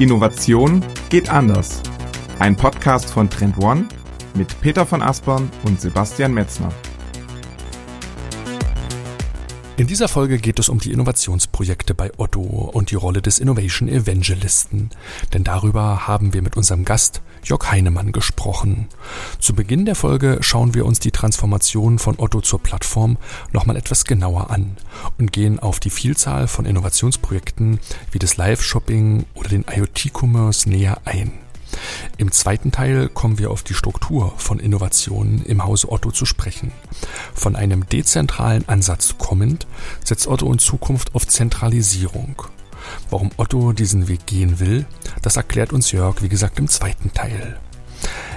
Innovation geht anders. Ein Podcast von Trend One mit Peter von Aspern und Sebastian Metzner. In dieser Folge geht es um die Innovationsprojekte bei Otto und die Rolle des Innovation Evangelisten. Denn darüber haben wir mit unserem Gast Jörg Heinemann gesprochen. Zu Beginn der Folge schauen wir uns die Transformation von Otto zur Plattform nochmal etwas genauer an und gehen auf die Vielzahl von Innovationsprojekten wie das Live-Shopping oder den IoT-Commerce näher ein. Im zweiten Teil kommen wir auf die Struktur von Innovationen im Hause Otto zu sprechen. Von einem dezentralen Ansatz kommend setzt Otto in Zukunft auf Zentralisierung. Warum Otto diesen Weg gehen will, das erklärt uns Jörg, wie gesagt, im zweiten Teil.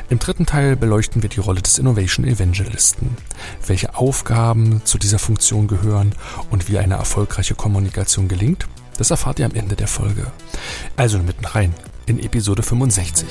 Im dritten Teil beleuchten wir die Rolle des Innovation Evangelisten, welche Aufgaben zu dieser Funktion gehören und wie eine erfolgreiche Kommunikation gelingt. Das erfahrt ihr am Ende der Folge. Also mitten rein in Episode 65.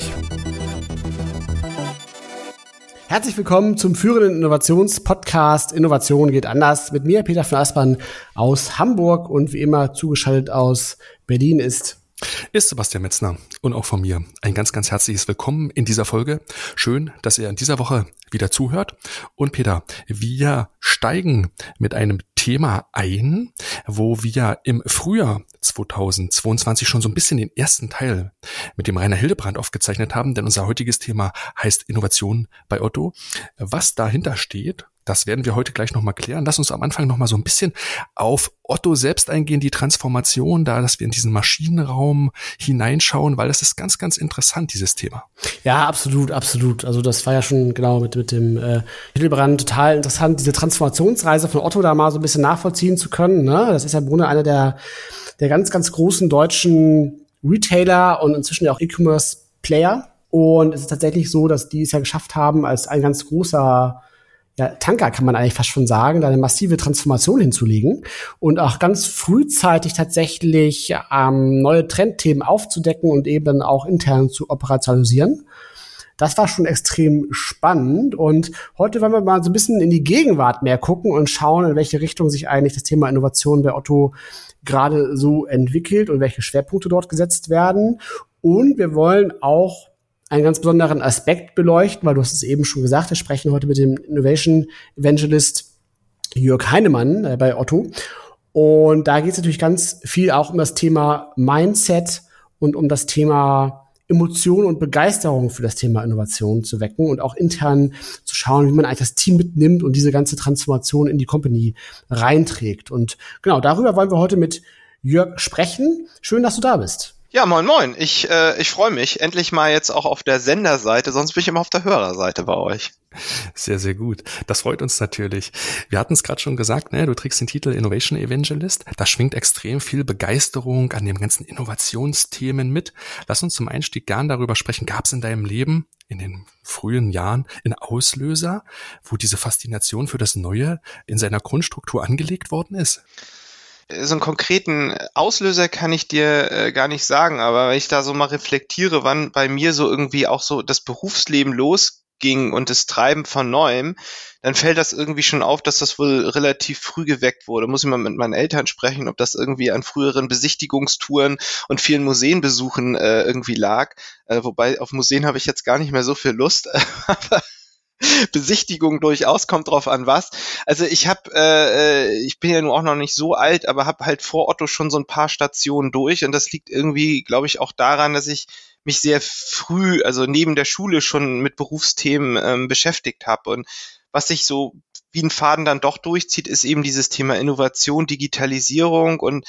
Herzlich willkommen zum führenden Innovationspodcast Innovation geht anders. Mit mir, Peter von Aspern aus Hamburg und wie immer zugeschaltet aus Berlin ist ist Sebastian Metzner und auch von mir ein ganz, ganz herzliches Willkommen in dieser Folge. Schön, dass ihr in dieser Woche wieder zuhört. Und Peter, wir steigen mit einem Thema ein, wo wir im Frühjahr 2022 schon so ein bisschen den ersten Teil mit dem Rainer Hildebrand aufgezeichnet haben, denn unser heutiges Thema heißt Innovation bei Otto. Was dahinter steht, das werden wir heute gleich nochmal klären. Lass uns am Anfang nochmal so ein bisschen auf Otto selbst eingehen, die Transformation da, dass wir in diesen Maschinenraum hineinschauen, weil das ist ganz, ganz interessant, dieses Thema. Ja, absolut, absolut. Also das war ja schon genau mit, mit dem äh, Hildebrand total interessant, diese Transformationsreise von Otto da mal so ein bisschen nachvollziehen zu können. Ne? Das ist ja im Grunde einer der, der ganz, ganz großen deutschen Retailer und inzwischen ja auch E-Commerce-Player. Und es ist tatsächlich so, dass die es ja geschafft haben, als ein ganz großer ja, Tanker kann man eigentlich fast schon sagen, da eine massive Transformation hinzulegen und auch ganz frühzeitig tatsächlich ähm, neue Trendthemen aufzudecken und eben auch intern zu operationalisieren. Das war schon extrem spannend und heute wollen wir mal so ein bisschen in die Gegenwart mehr gucken und schauen, in welche Richtung sich eigentlich das Thema Innovation bei Otto gerade so entwickelt und welche Schwerpunkte dort gesetzt werden. Und wir wollen auch einen ganz besonderen Aspekt beleuchten, weil du hast es eben schon gesagt, wir sprechen heute mit dem Innovation Evangelist Jörg Heinemann äh, bei Otto. Und da geht es natürlich ganz viel auch um das Thema Mindset und um das Thema Emotion und Begeisterung für das Thema Innovation zu wecken und auch intern zu schauen, wie man eigentlich das Team mitnimmt und diese ganze Transformation in die Company reinträgt. Und genau darüber wollen wir heute mit Jörg sprechen. Schön, dass du da bist. Ja, moin moin. Ich, äh, ich freue mich. Endlich mal jetzt auch auf der Senderseite, sonst bin ich immer auf der Hörerseite bei euch. Sehr, sehr gut. Das freut uns natürlich. Wir hatten es gerade schon gesagt, ne? du trägst den Titel Innovation Evangelist. Da schwingt extrem viel Begeisterung an den ganzen Innovationsthemen mit. Lass uns zum Einstieg gern darüber sprechen. Gab es in deinem Leben in den frühen Jahren einen Auslöser, wo diese Faszination für das Neue in seiner Grundstruktur angelegt worden ist? So einen konkreten Auslöser kann ich dir äh, gar nicht sagen, aber wenn ich da so mal reflektiere, wann bei mir so irgendwie auch so das Berufsleben losging und das Treiben von Neuem, dann fällt das irgendwie schon auf, dass das wohl relativ früh geweckt wurde. Muss ich mal mit meinen Eltern sprechen, ob das irgendwie an früheren Besichtigungstouren und vielen Museenbesuchen äh, irgendwie lag. Äh, wobei auf Museen habe ich jetzt gar nicht mehr so viel Lust. Besichtigung durchaus, kommt drauf an was. Also ich habe, äh, äh, ich bin ja nun auch noch nicht so alt, aber habe halt vor Otto schon so ein paar Stationen durch und das liegt irgendwie, glaube ich, auch daran, dass ich mich sehr früh, also neben der Schule schon mit Berufsthemen ähm, beschäftigt habe und was sich so wie ein Faden dann doch durchzieht, ist eben dieses Thema Innovation, Digitalisierung und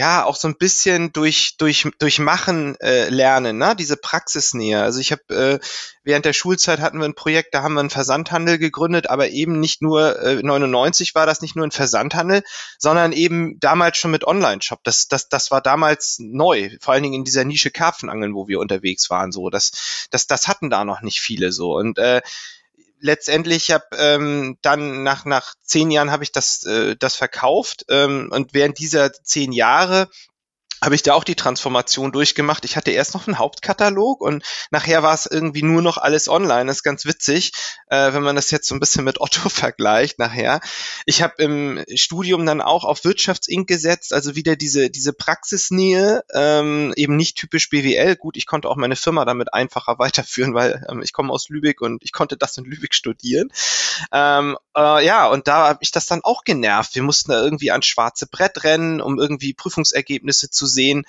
ja auch so ein bisschen durch durch durch Machen äh, lernen, ne? Diese Praxisnähe. Also ich habe äh, während der Schulzeit hatten wir ein Projekt, da haben wir einen Versandhandel gegründet, aber eben nicht nur äh, 99 war das nicht nur ein Versandhandel, sondern eben damals schon mit Online-Shop. Das das das war damals neu, vor allen Dingen in dieser Nische Karpfenangeln, wo wir unterwegs waren. So, das das das hatten da noch nicht viele so und äh, letztendlich habe ähm, dann nach nach zehn Jahren habe ich das äh, das verkauft ähm, und während dieser zehn Jahre habe ich da auch die Transformation durchgemacht. Ich hatte erst noch einen Hauptkatalog und nachher war es irgendwie nur noch alles online. Das ist ganz witzig, äh, wenn man das jetzt so ein bisschen mit Otto vergleicht nachher. Ich habe im Studium dann auch auf Wirtschaftsink gesetzt, also wieder diese, diese Praxisnähe, ähm, eben nicht typisch BWL. Gut, ich konnte auch meine Firma damit einfacher weiterführen, weil ähm, ich komme aus Lübeck und ich konnte das in Lübeck studieren. Ähm, äh, ja, und da habe ich das dann auch genervt. Wir mussten da irgendwie ans schwarze Brett rennen, um irgendwie Prüfungsergebnisse zu sehen.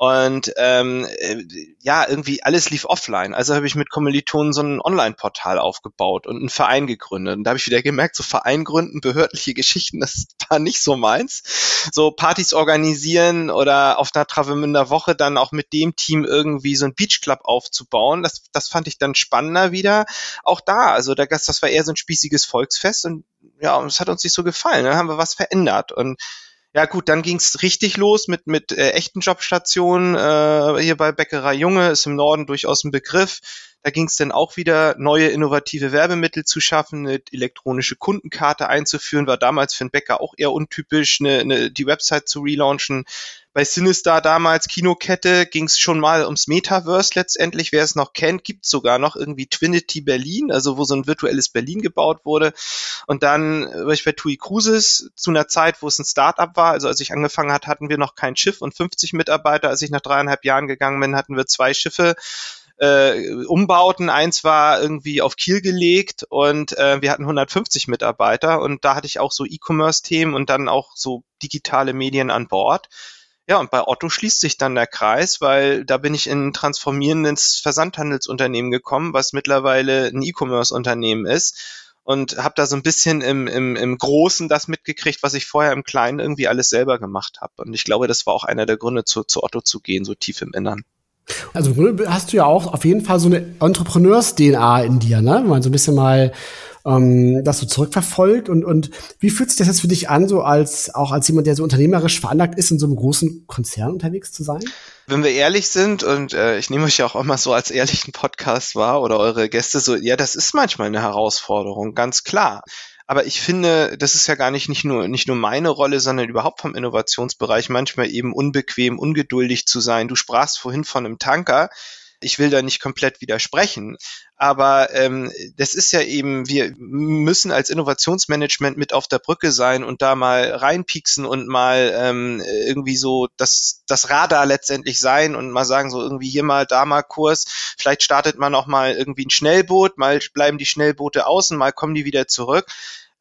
Und ähm, äh, ja, irgendwie alles lief offline. Also habe ich mit Kommilitonen so ein Online-Portal aufgebaut und einen Verein gegründet. Und da habe ich wieder gemerkt, so Verein gründen, behördliche Geschichten, das war nicht so meins. So Partys organisieren oder auf einer Travemünder Woche dann auch mit dem Team irgendwie so ein Beachclub aufzubauen, das, das fand ich dann spannender wieder. Auch da, also das war eher so ein spießiges Volksfest und ja, es hat uns nicht so gefallen. Dann haben wir was verändert und ja gut, dann ging's richtig los mit, mit äh, echten Jobstationen. Äh, hier bei Bäckerei Junge ist im Norden durchaus ein Begriff. Da ging's dann auch wieder, neue innovative Werbemittel zu schaffen, eine elektronische Kundenkarte einzuführen, war damals für einen Bäcker auch eher untypisch, eine, eine, die Website zu relaunchen. Bei Sinistar damals, Kinokette, ging es schon mal ums Metaverse letztendlich. Wer es noch kennt, gibt sogar noch irgendwie Twinity Berlin, also wo so ein virtuelles Berlin gebaut wurde. Und dann war ich bei TUI Cruises zu einer Zeit, wo es ein Startup war. Also als ich angefangen hat, hatten wir noch kein Schiff und 50 Mitarbeiter. Als ich nach dreieinhalb Jahren gegangen bin, hatten wir zwei Schiffe äh, Umbauten. Eins war irgendwie auf Kiel gelegt und äh, wir hatten 150 Mitarbeiter und da hatte ich auch so E-Commerce-Themen und dann auch so digitale Medien an Bord. Ja, und bei Otto schließt sich dann der Kreis, weil da bin ich in ein transformierendes Versandhandelsunternehmen gekommen, was mittlerweile ein E-Commerce-Unternehmen ist und habe da so ein bisschen im, im, im Großen das mitgekriegt, was ich vorher im Kleinen irgendwie alles selber gemacht habe. Und ich glaube, das war auch einer der Gründe, zu, zu Otto zu gehen, so tief im Innern. Also hast du ja auch auf jeden Fall so eine Entrepreneurs-DNA in dir, ne? Wenn man so ein bisschen mal ähm, das so zurückverfolgt und, und wie fühlt sich das jetzt für dich an, so als auch als jemand, der so unternehmerisch veranlagt ist, in so einem großen Konzern unterwegs zu sein? Wenn wir ehrlich sind und äh, ich nehme euch ja auch immer so als ehrlichen Podcast wahr oder eure Gäste so, ja, das ist manchmal eine Herausforderung, ganz klar. Aber ich finde, das ist ja gar nicht, nicht nur, nicht nur meine Rolle, sondern überhaupt vom Innovationsbereich manchmal eben unbequem, ungeduldig zu sein. Du sprachst vorhin von einem Tanker. Ich will da nicht komplett widersprechen. Aber ähm, das ist ja eben, wir müssen als Innovationsmanagement mit auf der Brücke sein und da mal reinpieksen und mal ähm, irgendwie so das, das Radar letztendlich sein und mal sagen, so irgendwie hier mal, da mal Kurs. Vielleicht startet man auch mal irgendwie ein Schnellboot, mal bleiben die Schnellboote außen, mal kommen die wieder zurück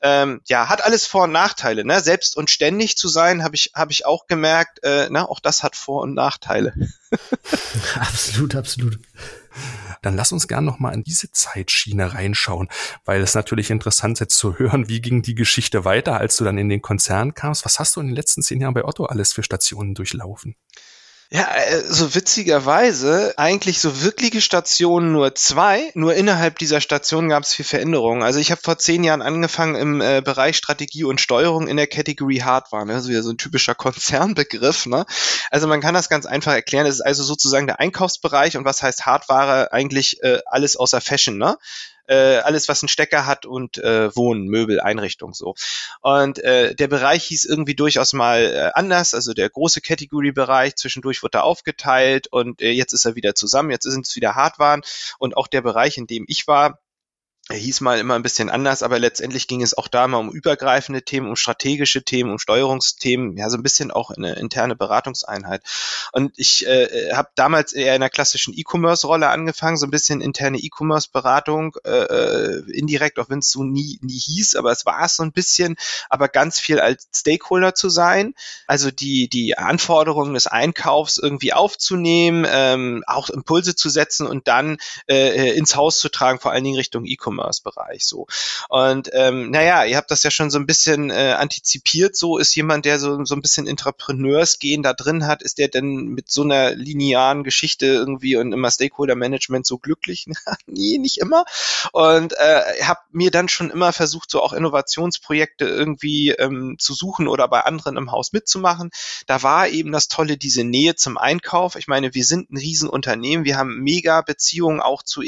ähm, ja, hat alles Vor- und Nachteile. Ne? Selbst und ständig zu sein, habe ich, hab ich auch gemerkt, äh, na, auch das hat Vor- und Nachteile. absolut, absolut. Dann lass uns gern noch mal in diese Zeitschiene reinschauen, weil es natürlich interessant ist zu hören, wie ging die Geschichte weiter, als du dann in den Konzern kamst. Was hast du in den letzten zehn Jahren bei Otto alles für Stationen durchlaufen? Ja, äh, so witzigerweise eigentlich so wirkliche Stationen nur zwei. Nur innerhalb dieser Station gab es viel Veränderungen. Also ich habe vor zehn Jahren angefangen im äh, Bereich Strategie und Steuerung in der Category Hardware. Ne? Also wieder so ein typischer Konzernbegriff. Ne? Also man kann das ganz einfach erklären. Es ist also sozusagen der Einkaufsbereich und was heißt Hardware? Eigentlich äh, alles außer Fashion. Ne? Äh, alles, was einen Stecker hat und äh, Wohnen, Möbel, Einrichtung so. Und äh, der Bereich hieß irgendwie durchaus mal äh, anders, also der große Category-Bereich, zwischendurch wurde er aufgeteilt und äh, jetzt ist er wieder zusammen, jetzt sind es wieder Hardwaren und auch der Bereich, in dem ich war, er hieß mal immer ein bisschen anders, aber letztendlich ging es auch da mal um übergreifende Themen, um strategische Themen, um Steuerungsthemen, ja, so ein bisschen auch eine interne Beratungseinheit. Und ich äh, habe damals eher in einer klassischen E-Commerce-Rolle angefangen, so ein bisschen interne E-Commerce-Beratung, äh, äh, indirekt, auch wenn es so nie, nie hieß, aber es war es so ein bisschen, aber ganz viel als Stakeholder zu sein, also die, die Anforderungen des Einkaufs irgendwie aufzunehmen, ähm, auch Impulse zu setzen und dann äh, ins Haus zu tragen, vor allen Dingen Richtung E-Commerce. E-Commerce-Bereich so. Und ähm, naja, ihr habt das ja schon so ein bisschen äh, antizipiert. So ist jemand, der so, so ein bisschen Entrepreneursgehen da drin hat, ist der denn mit so einer linearen Geschichte irgendwie und immer Stakeholder-Management so glücklich? nee, nicht immer. Und äh, habe mir dann schon immer versucht, so auch Innovationsprojekte irgendwie ähm, zu suchen oder bei anderen im Haus mitzumachen. Da war eben das Tolle, diese Nähe zum Einkauf. Ich meine, wir sind ein Riesenunternehmen, wir haben mega Beziehungen auch zu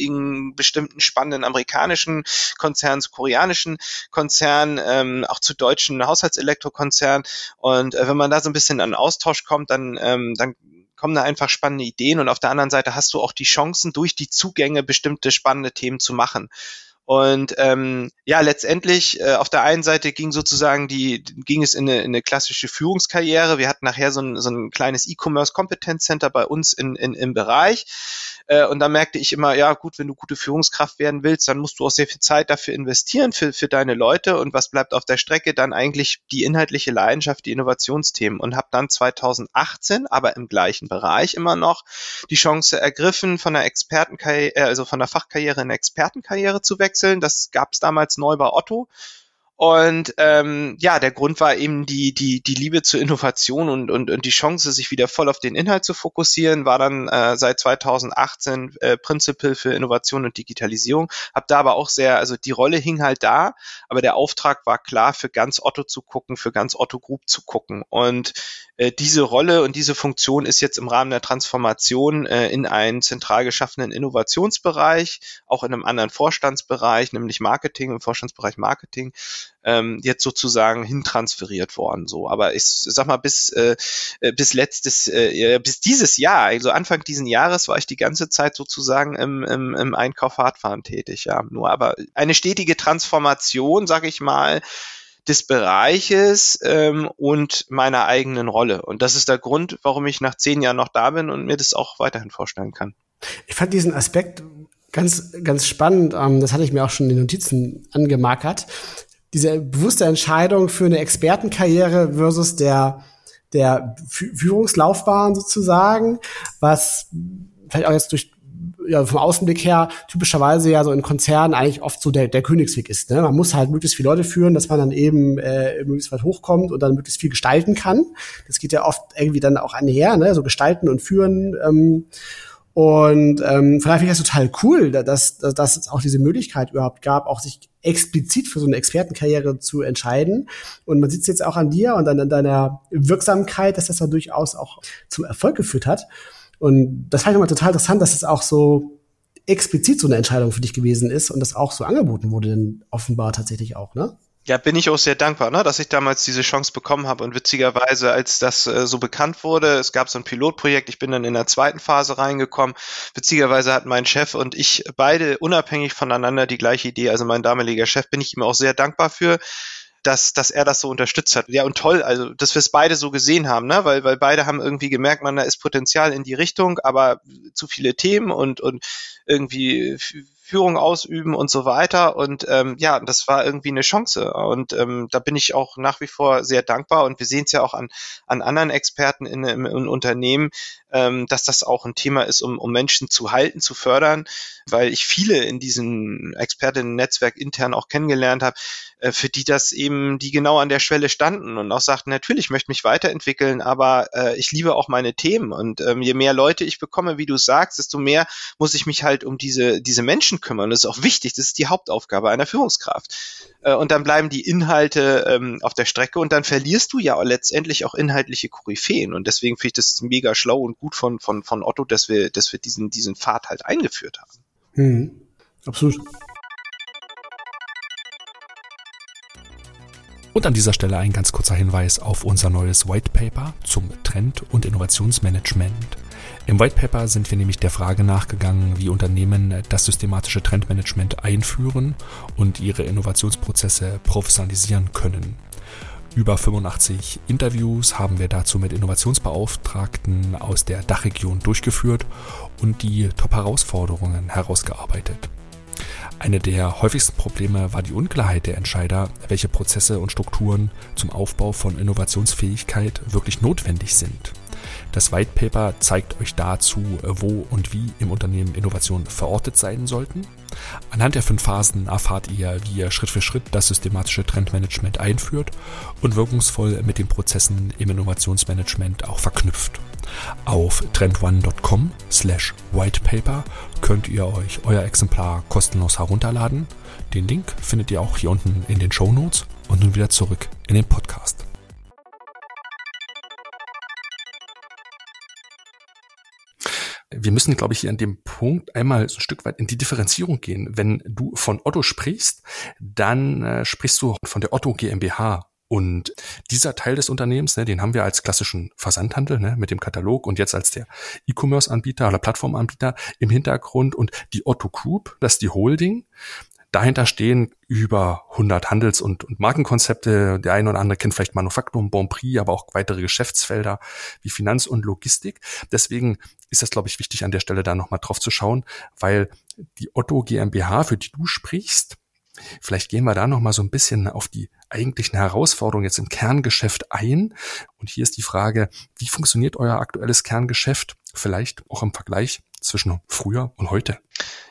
bestimmten spannenden amerikanischen japanischen Konzernen, zu koreanischen Konzernen, ähm, auch zu deutschen Haushaltselektrokonzernen. Und äh, wenn man da so ein bisschen an Austausch kommt, dann, ähm, dann kommen da einfach spannende Ideen und auf der anderen Seite hast du auch die Chancen, durch die Zugänge bestimmte spannende Themen zu machen. Und ähm, ja, letztendlich äh, auf der einen Seite ging sozusagen die, ging es in eine, in eine klassische Führungskarriere. Wir hatten nachher so ein, so ein kleines E-Commerce Competence Center bei uns in, in, im Bereich. Äh, und da merkte ich immer, ja gut, wenn du gute Führungskraft werden willst, dann musst du auch sehr viel Zeit dafür investieren für, für deine Leute. Und was bleibt auf der Strecke? Dann eigentlich die inhaltliche Leidenschaft, die Innovationsthemen. Und habe dann 2018, aber im gleichen Bereich immer noch, die Chance ergriffen, von der Expertenkarriere, äh, also von der Fachkarriere in Expertenkarriere zu wechseln. Das gab es damals neu bei Otto. Und ähm, ja, der Grund war eben die, die, die Liebe zur Innovation und, und, und die Chance, sich wieder voll auf den Inhalt zu fokussieren, war dann äh, seit 2018 äh, Principal für Innovation und Digitalisierung. Hab da aber auch sehr, also die Rolle hing halt da, aber der Auftrag war klar, für ganz Otto zu gucken, für ganz Otto Group zu gucken. Und äh, diese Rolle und diese Funktion ist jetzt im Rahmen der Transformation äh, in einen zentral geschaffenen Innovationsbereich, auch in einem anderen Vorstandsbereich, nämlich Marketing, im Vorstandsbereich Marketing, ähm, jetzt sozusagen hintransferiert worden. So, aber ich sag mal bis äh, äh, bis letztes äh, bis dieses Jahr, also Anfang diesen Jahres war ich die ganze Zeit sozusagen im, im, im Einkauf Radfahren tätig. Ja, nur aber eine stetige Transformation, sage ich mal des Bereiches ähm, und meiner eigenen Rolle. Und das ist der Grund, warum ich nach zehn Jahren noch da bin und mir das auch weiterhin vorstellen kann. Ich fand diesen Aspekt ganz, ganz spannend. Ähm, das hatte ich mir auch schon in den Notizen angemarkert. Diese bewusste Entscheidung für eine Expertenkarriere versus der, der Führungslaufbahn sozusagen, was vielleicht auch jetzt durch ja, vom Außenblick her typischerweise ja so in Konzernen eigentlich oft so der, der Königsweg ist. Ne? Man muss halt möglichst viele Leute führen, dass man dann eben äh, möglichst weit hochkommt und dann möglichst viel gestalten kann. Das geht ja oft irgendwie dann auch einher, ne? so gestalten und führen. Ähm, und ähm, vielleicht finde ich das total cool, dass, dass, dass es auch diese Möglichkeit überhaupt gab, auch sich explizit für so eine Expertenkarriere zu entscheiden. Und man sieht es jetzt auch an dir und an, an deiner Wirksamkeit, dass das ja durchaus auch zum Erfolg geführt hat. Und das fand ich immer total interessant, dass es auch so explizit so eine Entscheidung für dich gewesen ist und das auch so angeboten wurde, denn offenbar tatsächlich auch, ne? Ja, bin ich auch sehr dankbar, ne, dass ich damals diese Chance bekommen habe. Und witzigerweise, als das äh, so bekannt wurde, es gab so ein Pilotprojekt, ich bin dann in der zweiten Phase reingekommen. Witzigerweise hat mein Chef und ich beide unabhängig voneinander die gleiche Idee. Also mein damaliger Chef bin ich ihm auch sehr dankbar für dass, dass er das so unterstützt hat. Ja, und toll, also, dass wir es beide so gesehen haben, ne? weil, weil beide haben irgendwie gemerkt, man, da ist Potenzial in die Richtung, aber zu viele Themen und, und irgendwie Führung ausüben und so weiter. Und ähm, ja, das war irgendwie eine Chance. Und ähm, da bin ich auch nach wie vor sehr dankbar. Und wir sehen es ja auch an, an anderen Experten in, in, in Unternehmen, ähm, dass das auch ein Thema ist, um, um Menschen zu halten, zu fördern, weil ich viele in diesem Expertinnen-Netzwerk intern auch kennengelernt habe, äh, für die das eben, die genau an der Schwelle standen und auch sagten, natürlich möchte mich weiterentwickeln, aber äh, ich liebe auch meine Themen und ähm, je mehr Leute ich bekomme, wie du sagst, desto mehr muss ich mich halt um diese, diese Menschen kümmern. Das ist auch wichtig, das ist die Hauptaufgabe einer Führungskraft. Äh, und dann bleiben die Inhalte ähm, auf der Strecke und dann verlierst du ja letztendlich auch inhaltliche Koryphäen und deswegen finde ich das mega schlau und gut von, von, von Otto, dass wir, dass wir diesen, diesen Pfad halt eingeführt haben. Mhm. Absolut. Und an dieser Stelle ein ganz kurzer Hinweis auf unser neues White Paper zum Trend- und Innovationsmanagement. Im White Paper sind wir nämlich der Frage nachgegangen, wie Unternehmen das systematische Trendmanagement einführen und ihre Innovationsprozesse professionalisieren können. Über 85 Interviews haben wir dazu mit Innovationsbeauftragten aus der Dachregion durchgeführt und die Top-Herausforderungen herausgearbeitet. Eine der häufigsten Probleme war die Unklarheit der Entscheider, welche Prozesse und Strukturen zum Aufbau von Innovationsfähigkeit wirklich notwendig sind. Das White Paper zeigt euch dazu, wo und wie im Unternehmen Innovationen verortet sein sollten. Anhand der fünf Phasen erfahrt ihr, wie ihr Schritt für Schritt das systematische Trendmanagement einführt und wirkungsvoll mit den Prozessen im Innovationsmanagement auch verknüpft. Auf trendone.com slash whitepaper könnt ihr euch euer Exemplar kostenlos herunterladen. Den Link findet ihr auch hier unten in den Show Notes und nun wieder zurück in den Podcast. Wir müssen, glaube ich, hier an dem Punkt einmal so ein Stück weit in die Differenzierung gehen. Wenn du von Otto sprichst, dann äh, sprichst du von der Otto GmbH. Und dieser Teil des Unternehmens, ne, den haben wir als klassischen Versandhandel ne, mit dem Katalog und jetzt als der E-Commerce-Anbieter oder Plattformanbieter im Hintergrund und die Otto Group, das ist die Holding. Dahinter stehen über 100 Handels- und, und Markenkonzepte. Der eine oder andere kennt vielleicht Manufaktum, Bon Prix, aber auch weitere Geschäftsfelder wie Finanz und Logistik. Deswegen ist das, glaube ich, wichtig, an der Stelle da nochmal drauf zu schauen, weil die Otto GmbH, für die du sprichst, Vielleicht gehen wir da noch mal so ein bisschen auf die eigentlichen Herausforderungen jetzt im Kerngeschäft ein. Und hier ist die Frage, wie funktioniert euer aktuelles Kerngeschäft? Vielleicht auch im Vergleich zwischen früher und heute.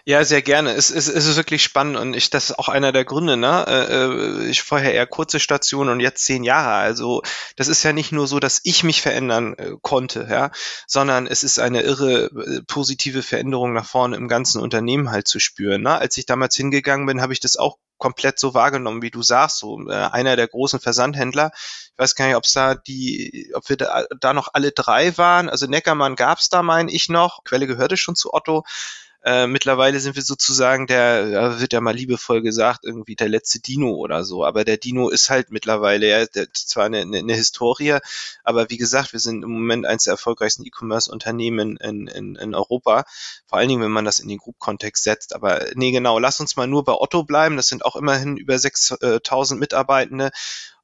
Ja, sehr gerne. Es, es, es ist wirklich spannend und ich, das ist auch einer der Gründe, ne? Äh, äh, ich vorher eher kurze Station und jetzt zehn Jahre. Also das ist ja nicht nur so, dass ich mich verändern äh, konnte, ja, sondern es ist eine irre positive Veränderung nach vorne im ganzen Unternehmen halt zu spüren. Ne? Als ich damals hingegangen bin, habe ich das auch komplett so wahrgenommen, wie du sagst, so einer der großen Versandhändler. Ich weiß gar nicht, ob es da die, ob wir da, da noch alle drei waren. Also Neckermann gab es da, meine ich noch. Quelle gehörte schon zu Otto. Äh, mittlerweile sind wir sozusagen der, wird ja mal liebevoll gesagt, irgendwie der letzte Dino oder so. Aber der Dino ist halt mittlerweile, ja, der, zwar eine, eine, eine Historie, aber wie gesagt, wir sind im Moment eines der erfolgreichsten E-Commerce-Unternehmen in, in, in Europa. Vor allen Dingen, wenn man das in den Group-Kontext setzt. Aber nee, genau, lass uns mal nur bei Otto bleiben. Das sind auch immerhin über 6000 Mitarbeitende.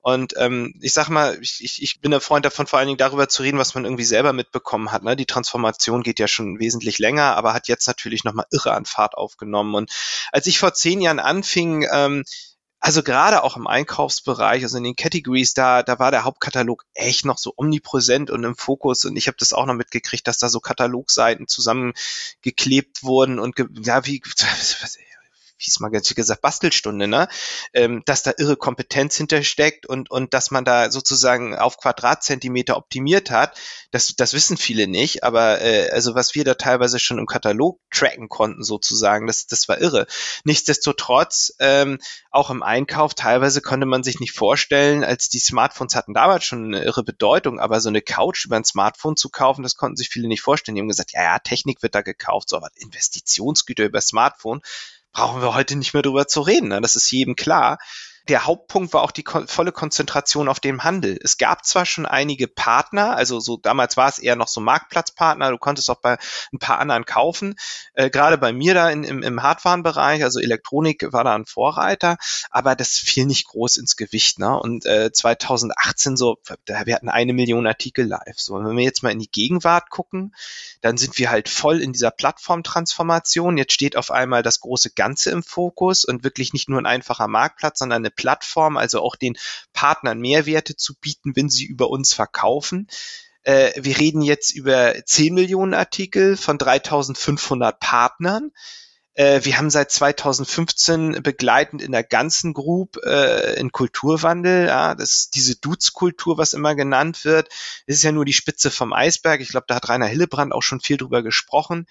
Und ähm, ich sag mal, ich, ich, bin ein Freund davon, vor allen Dingen darüber zu reden, was man irgendwie selber mitbekommen hat. Ne? Die Transformation geht ja schon wesentlich länger, aber hat jetzt natürlich nochmal irre an Fahrt aufgenommen. Und als ich vor zehn Jahren anfing, ähm, also gerade auch im Einkaufsbereich, also in den Categories, da, da war der Hauptkatalog echt noch so omnipräsent und im Fokus. Und ich habe das auch noch mitgekriegt, dass da so Katalogseiten zusammengeklebt wurden und ja, wie es mal ganz gesagt, Bastelstunde, ne? Ähm, dass da irre Kompetenz hintersteckt und, und dass man da sozusagen auf Quadratzentimeter optimiert hat, das, das wissen viele nicht, aber äh, also was wir da teilweise schon im Katalog tracken konnten, sozusagen, das, das war irre. Nichtsdestotrotz, ähm, auch im Einkauf, teilweise konnte man sich nicht vorstellen, als die Smartphones hatten damals schon eine irre Bedeutung, aber so eine Couch über ein Smartphone zu kaufen, das konnten sich viele nicht vorstellen. Die haben gesagt, ja, ja, Technik wird da gekauft, so aber Investitionsgüter über Smartphone brauchen wir heute nicht mehr drüber zu reden. Ne? Das ist jedem klar der Hauptpunkt war auch die volle Konzentration auf dem Handel. Es gab zwar schon einige Partner, also so damals war es eher noch so Marktplatzpartner, du konntest auch bei ein paar anderen kaufen. Äh, Gerade bei mir da in, im, im Hardwarenbereich, also Elektronik war da ein Vorreiter, aber das fiel nicht groß ins Gewicht. Ne? Und äh, 2018 so, wir hatten eine Million Artikel live. So, wenn wir jetzt mal in die Gegenwart gucken, dann sind wir halt voll in dieser Plattformtransformation. Jetzt steht auf einmal das große Ganze im Fokus und wirklich nicht nur ein einfacher Marktplatz, sondern eine Plattform, also auch den Partnern Mehrwerte zu bieten, wenn sie über uns verkaufen. Äh, wir reden jetzt über 10 Millionen Artikel von 3500 Partnern. Äh, wir haben seit 2015 begleitend in der ganzen Group äh, in Kulturwandel, ja, das diese Dudes-Kultur, was immer genannt wird, ist ja nur die Spitze vom Eisberg. Ich glaube, da hat Rainer Hillebrand auch schon viel drüber gesprochen.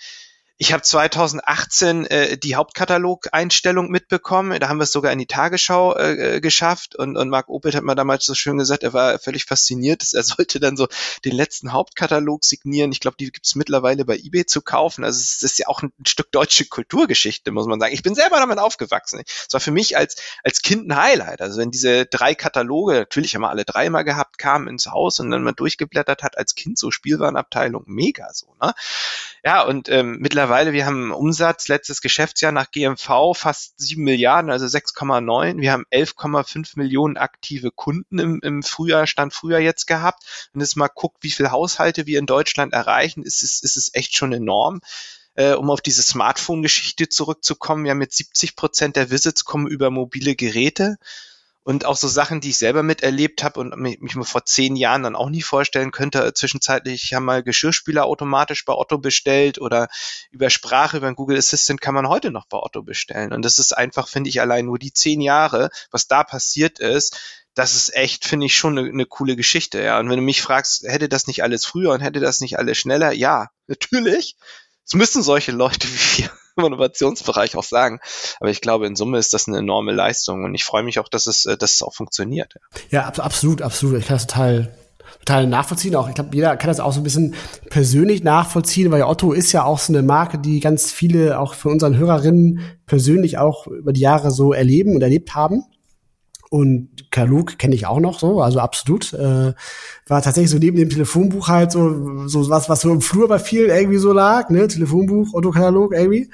Ich habe 2018 äh, die Hauptkatalog-Einstellung mitbekommen. Da haben wir es sogar in die Tagesschau äh, äh, geschafft. Und, und Marc Opelt hat mir damals so schön gesagt, er war völlig fasziniert. Er sollte dann so den letzten Hauptkatalog signieren. Ich glaube, die gibt es mittlerweile bei eBay zu kaufen. Also es ist ja auch ein, ein, Stück deutsche Kulturgeschichte, muss man sagen. Ich bin selber damit aufgewachsen. Es war für mich als, als Kind ein Highlight. Also wenn diese drei Kataloge, natürlich haben wir alle drei mal gehabt, kamen ins Haus und dann mal durchgeblättert hat als Kind so Spielwarenabteilung, mega so. Ne? Ja, und ähm, mittlerweile, wir haben Umsatz letztes Geschäftsjahr nach GMV fast sieben Milliarden, also 6,9. Wir haben 11,5 Millionen aktive Kunden im, im Frühjahr, Stand Frühjahr jetzt gehabt. Wenn es mal guckt, wie viele Haushalte wir in Deutschland erreichen, ist es, ist es echt schon enorm. Äh, um auf diese Smartphone-Geschichte zurückzukommen, haben jetzt 70 Prozent der Visits kommen über mobile Geräte und auch so Sachen, die ich selber miterlebt habe und mich, mal vor zehn Jahren dann auch nie vorstellen könnte. Zwischenzeitlich haben mal Geschirrspüler automatisch bei Otto bestellt oder über Sprache, über Google Assistant kann man heute noch bei Otto bestellen. Und das ist einfach, finde ich, allein nur die zehn Jahre, was da passiert ist, das ist echt, finde ich, schon eine, eine coole Geschichte. Ja. Und wenn du mich fragst, hätte das nicht alles früher und hätte das nicht alles schneller? Ja, natürlich. Es müssen solche Leute wie wir im Innovationsbereich auch sagen. Aber ich glaube, in Summe ist das eine enorme Leistung und ich freue mich auch, dass es, äh, dass es auch funktioniert. Ja, absolut, absolut. Ich kann das total total nachvollziehen. Auch ich glaube, jeder kann das auch so ein bisschen persönlich nachvollziehen, weil Otto ist ja auch so eine Marke, die ganz viele auch von unseren Hörerinnen persönlich auch über die Jahre so erleben und erlebt haben. Und Kaluk kenne ich auch noch so, also absolut. Äh, war tatsächlich so neben dem Telefonbuch halt so, so was, was so im Flur bei vielen irgendwie so lag, ne? Telefonbuch, Otto-Katalog irgendwie.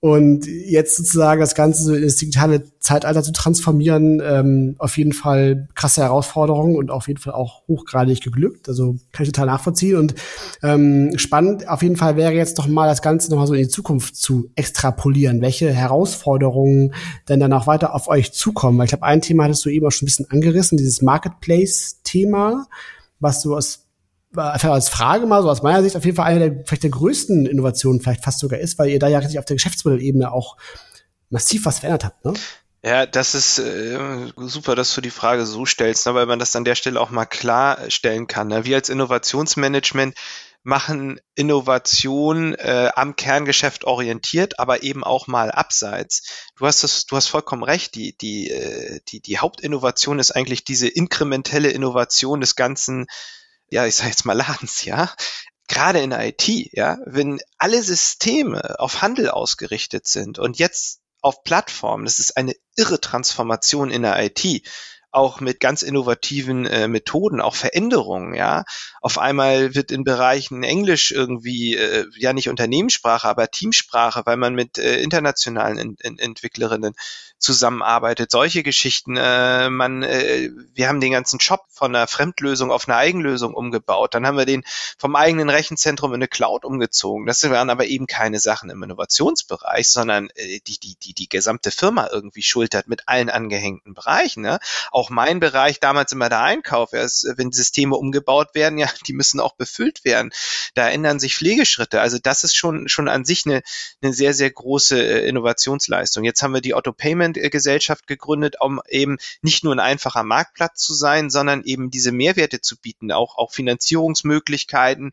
Und jetzt sozusagen das Ganze so in das digitale Zeitalter zu transformieren, ähm, auf jeden Fall krasse Herausforderung und auf jeden Fall auch hochgradig geglückt. Also kann ich total nachvollziehen. Und ähm, spannend auf jeden Fall wäre jetzt noch mal das Ganze noch mal so in die Zukunft zu extrapolieren, welche Herausforderungen denn dann auch weiter auf euch zukommen. Weil ich glaube, ein Thema hattest du eben auch schon ein bisschen angerissen, dieses Marketplace-Thema, was du aus einfach als Frage mal, so aus meiner Sicht auf jeden Fall eine der vielleicht der größten Innovationen vielleicht fast sogar ist, weil ihr da ja richtig auf der Geschäftsmodellebene auch massiv was verändert habt, ne? Ja, das ist äh, super, dass du die Frage so stellst, ne, weil man das an der Stelle auch mal klarstellen kann. Ne? Wir als Innovationsmanagement machen Innovation äh, am Kerngeschäft orientiert, aber eben auch mal abseits. Du hast das, du hast vollkommen recht. Die die äh, die die Hauptinnovation ist eigentlich diese inkrementelle Innovation des ganzen ja, ich sage jetzt mal Ladens, ja, gerade in der IT, ja, wenn alle Systeme auf Handel ausgerichtet sind und jetzt auf Plattformen, das ist eine irre Transformation in der IT auch mit ganz innovativen äh, Methoden, auch Veränderungen, ja. Auf einmal wird in Bereichen Englisch irgendwie, äh, ja nicht Unternehmenssprache, aber Teamsprache, weil man mit äh, internationalen Ent Ent Entwicklerinnen zusammenarbeitet. Solche Geschichten. Äh, man, äh, wir haben den ganzen Shop von einer Fremdlösung auf eine Eigenlösung umgebaut. Dann haben wir den vom eigenen Rechenzentrum in eine Cloud umgezogen. Das waren aber eben keine Sachen im Innovationsbereich, sondern äh, die, die, die, die gesamte Firma irgendwie schultert mit allen angehängten Bereichen. Ne? Mein Bereich damals immer der Einkauf. Ist, wenn Systeme umgebaut werden, ja, die müssen auch befüllt werden. Da ändern sich Pflegeschritte. Also das ist schon, schon an sich eine, eine sehr, sehr große äh, Innovationsleistung. Jetzt haben wir die Auto Payment Investmentgesellschaft gegründet, um eben nicht nur ein einfacher Marktplatz zu sein, sondern eben diese Mehrwerte zu bieten, auch, auch Finanzierungsmöglichkeiten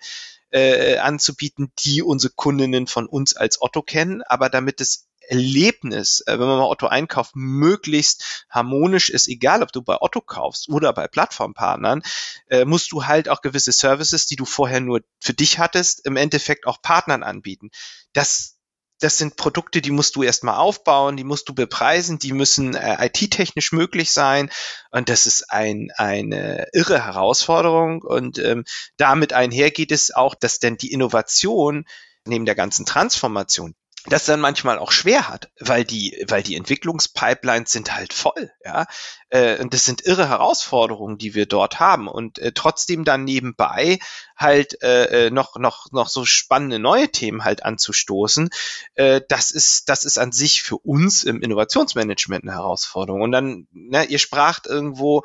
äh, anzubieten, die unsere Kundinnen von uns als Otto kennen, aber damit es Erlebnis, äh, wenn man mal Otto einkauft, möglichst harmonisch ist, egal ob du bei Otto kaufst oder bei Plattformpartnern, äh, musst du halt auch gewisse Services, die du vorher nur für dich hattest, im Endeffekt auch Partnern anbieten. Das das sind Produkte, die musst du erstmal aufbauen, die musst du bepreisen, die müssen äh, IT-technisch möglich sein. Und das ist ein, eine irre Herausforderung. Und ähm, damit einher geht es auch, dass denn die Innovation neben der ganzen Transformation, das dann manchmal auch schwer hat, weil die, weil die Entwicklungspipelines sind halt voll, ja. Äh, und das sind irre Herausforderungen, die wir dort haben. Und äh, trotzdem dann nebenbei halt äh, äh, noch, noch, noch so spannende neue Themen halt anzustoßen, äh, das ist, das ist an sich für uns im Innovationsmanagement eine Herausforderung. Und dann, ne, ihr spracht irgendwo,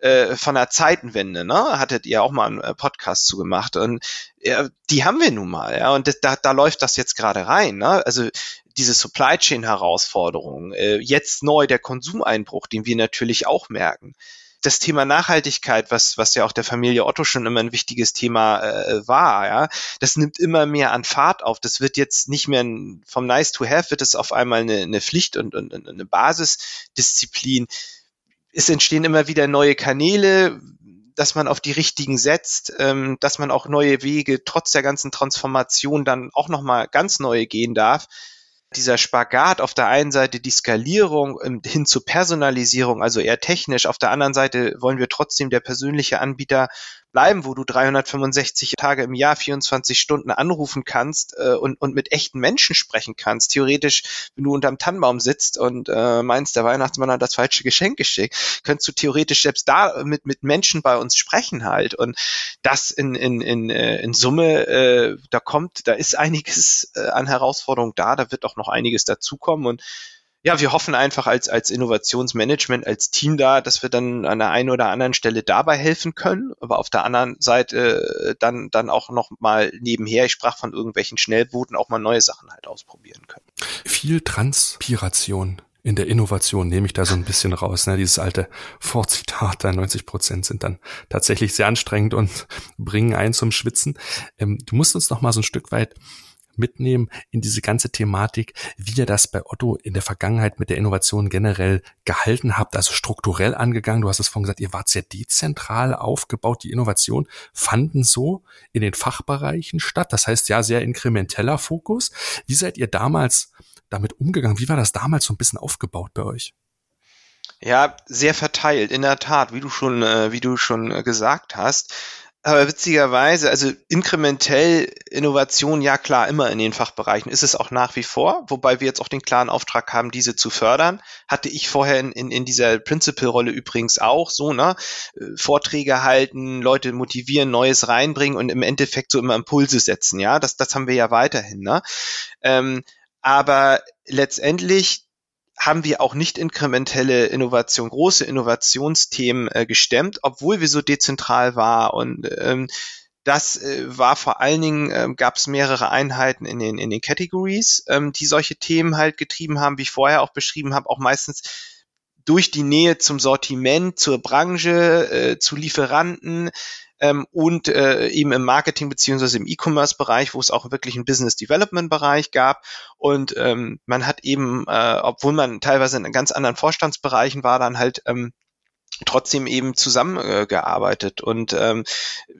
äh, von der Zeitenwende, ne? Hattet ihr auch mal einen äh, Podcast zu gemacht. Und ja, die haben wir nun mal, ja. Und da, da läuft das jetzt gerade rein, ne? Also diese Supply Chain Herausforderungen, äh, jetzt neu der Konsumeinbruch, den wir natürlich auch merken das Thema Nachhaltigkeit, was, was ja auch der Familie Otto schon immer ein wichtiges Thema äh, war, ja, das nimmt immer mehr an Fahrt auf. Das wird jetzt nicht mehr ein, vom Nice to Have wird es auf einmal eine, eine Pflicht und, und, und eine Basisdisziplin es entstehen immer wieder neue Kanäle, dass man auf die richtigen setzt, ähm, dass man auch neue Wege trotz der ganzen Transformation dann auch nochmal ganz neue gehen darf. Dieser Spagat auf der einen Seite die Skalierung ähm, hin zur Personalisierung, also eher technisch, auf der anderen Seite wollen wir trotzdem der persönliche Anbieter bleiben, wo du 365 Tage im Jahr, 24 Stunden anrufen kannst äh, und, und mit echten Menschen sprechen kannst. Theoretisch, wenn du unterm Tannenbaum sitzt und äh, meinst, der Weihnachtsmann hat das falsche Geschenk geschickt, könntest du theoretisch selbst da mit, mit Menschen bei uns sprechen halt. Und das in, in, in, äh, in Summe, äh, da kommt, da ist einiges äh, an Herausforderungen da, da wird auch noch einiges dazukommen und ja, wir hoffen einfach als, als Innovationsmanagement, als Team da, dass wir dann an der einen oder anderen Stelle dabei helfen können, aber auf der anderen Seite äh, dann, dann auch noch mal nebenher, ich sprach von irgendwelchen Schnellbooten, auch mal neue Sachen halt ausprobieren können. Viel Transpiration in der Innovation nehme ich da so ein bisschen raus. Ne? Dieses alte Vorzitat, da 90 Prozent sind dann tatsächlich sehr anstrengend und bringen einen zum Schwitzen. Ähm, du musst uns noch mal so ein Stück weit mitnehmen in diese ganze Thematik, wie ihr das bei Otto in der Vergangenheit mit der Innovation generell gehalten habt, also strukturell angegangen. Du hast es vorhin gesagt, ihr wart sehr dezentral aufgebaut. Die Innovation fanden so in den Fachbereichen statt. Das heißt ja sehr inkrementeller Fokus. Wie seid ihr damals damit umgegangen? Wie war das damals so ein bisschen aufgebaut bei euch? Ja, sehr verteilt, in der Tat, wie du schon, äh, wie du schon äh, gesagt hast. Aber witzigerweise, also inkrementell Innovation, ja klar, immer in den Fachbereichen ist es auch nach wie vor, wobei wir jetzt auch den klaren Auftrag haben, diese zu fördern. Hatte ich vorher in, in, in dieser Principal-Rolle übrigens auch so, ne? Äh, Vorträge halten, Leute motivieren, Neues reinbringen und im Endeffekt so immer Impulse setzen, ja. Das, das haben wir ja weiterhin, ne? Ähm, aber letztendlich haben wir auch nicht inkrementelle Innovation, große Innovationsthemen äh, gestemmt, obwohl wir so dezentral war. Und ähm, das äh, war vor allen Dingen, äh, gab es mehrere Einheiten in den, in den Categories, ähm, die solche Themen halt getrieben haben, wie ich vorher auch beschrieben habe, auch meistens durch die Nähe zum Sortiment, zur Branche, äh, zu Lieferanten, ähm, und äh, eben im Marketing beziehungsweise im E-Commerce-Bereich, wo es auch wirklich einen Business Development-Bereich gab. Und ähm, man hat eben, äh, obwohl man teilweise in ganz anderen Vorstandsbereichen war, dann halt ähm, trotzdem eben zusammengearbeitet. Äh, und ähm,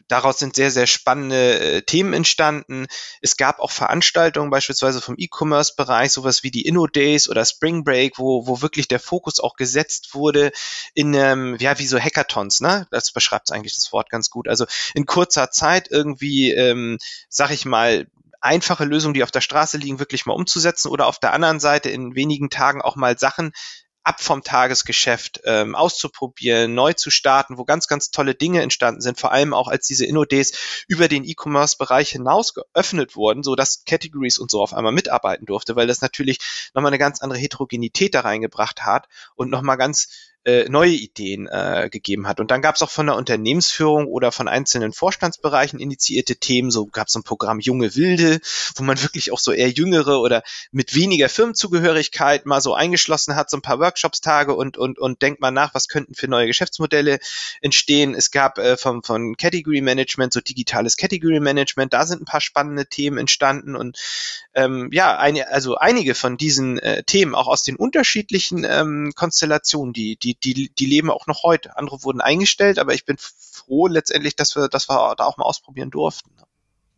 daraus sind sehr, sehr spannende äh, Themen entstanden. Es gab auch Veranstaltungen, beispielsweise vom E-Commerce-Bereich, sowas wie die Inno-Days oder Spring Break, wo, wo wirklich der Fokus auch gesetzt wurde in, ähm, ja, wie so Hackathons, ne? Das beschreibt eigentlich das Wort ganz gut. Also in kurzer Zeit irgendwie, ähm, sag ich mal, einfache Lösungen, die auf der Straße liegen, wirklich mal umzusetzen oder auf der anderen Seite in wenigen Tagen auch mal Sachen ab vom Tagesgeschäft ähm, auszuprobieren, neu zu starten, wo ganz, ganz tolle Dinge entstanden sind, vor allem auch als diese InnoDays über den E-Commerce-Bereich hinaus geöffnet wurden, so dass Categories und so auf einmal mitarbeiten durfte, weil das natürlich nochmal eine ganz andere Heterogenität da reingebracht hat und nochmal ganz äh, neue Ideen äh, gegeben hat. Und dann gab es auch von der Unternehmensführung oder von einzelnen Vorstandsbereichen initiierte Themen. So gab es ein Programm Junge Wilde, wo man wirklich auch so eher jüngere oder mit weniger Firmenzugehörigkeit mal so eingeschlossen hat, so ein paar Workshops-Tage und, und, und denkt mal nach, was könnten für neue Geschäftsmodelle entstehen. Es gab äh, vom, von Category Management, so digitales Category Management, da sind ein paar spannende Themen entstanden und ähm, ja, eine, also einige von diesen äh, Themen auch aus den unterschiedlichen ähm, Konstellationen, die, die die, die, leben auch noch heute. Andere wurden eingestellt, aber ich bin froh letztendlich, dass wir, dass wir da auch mal ausprobieren durften.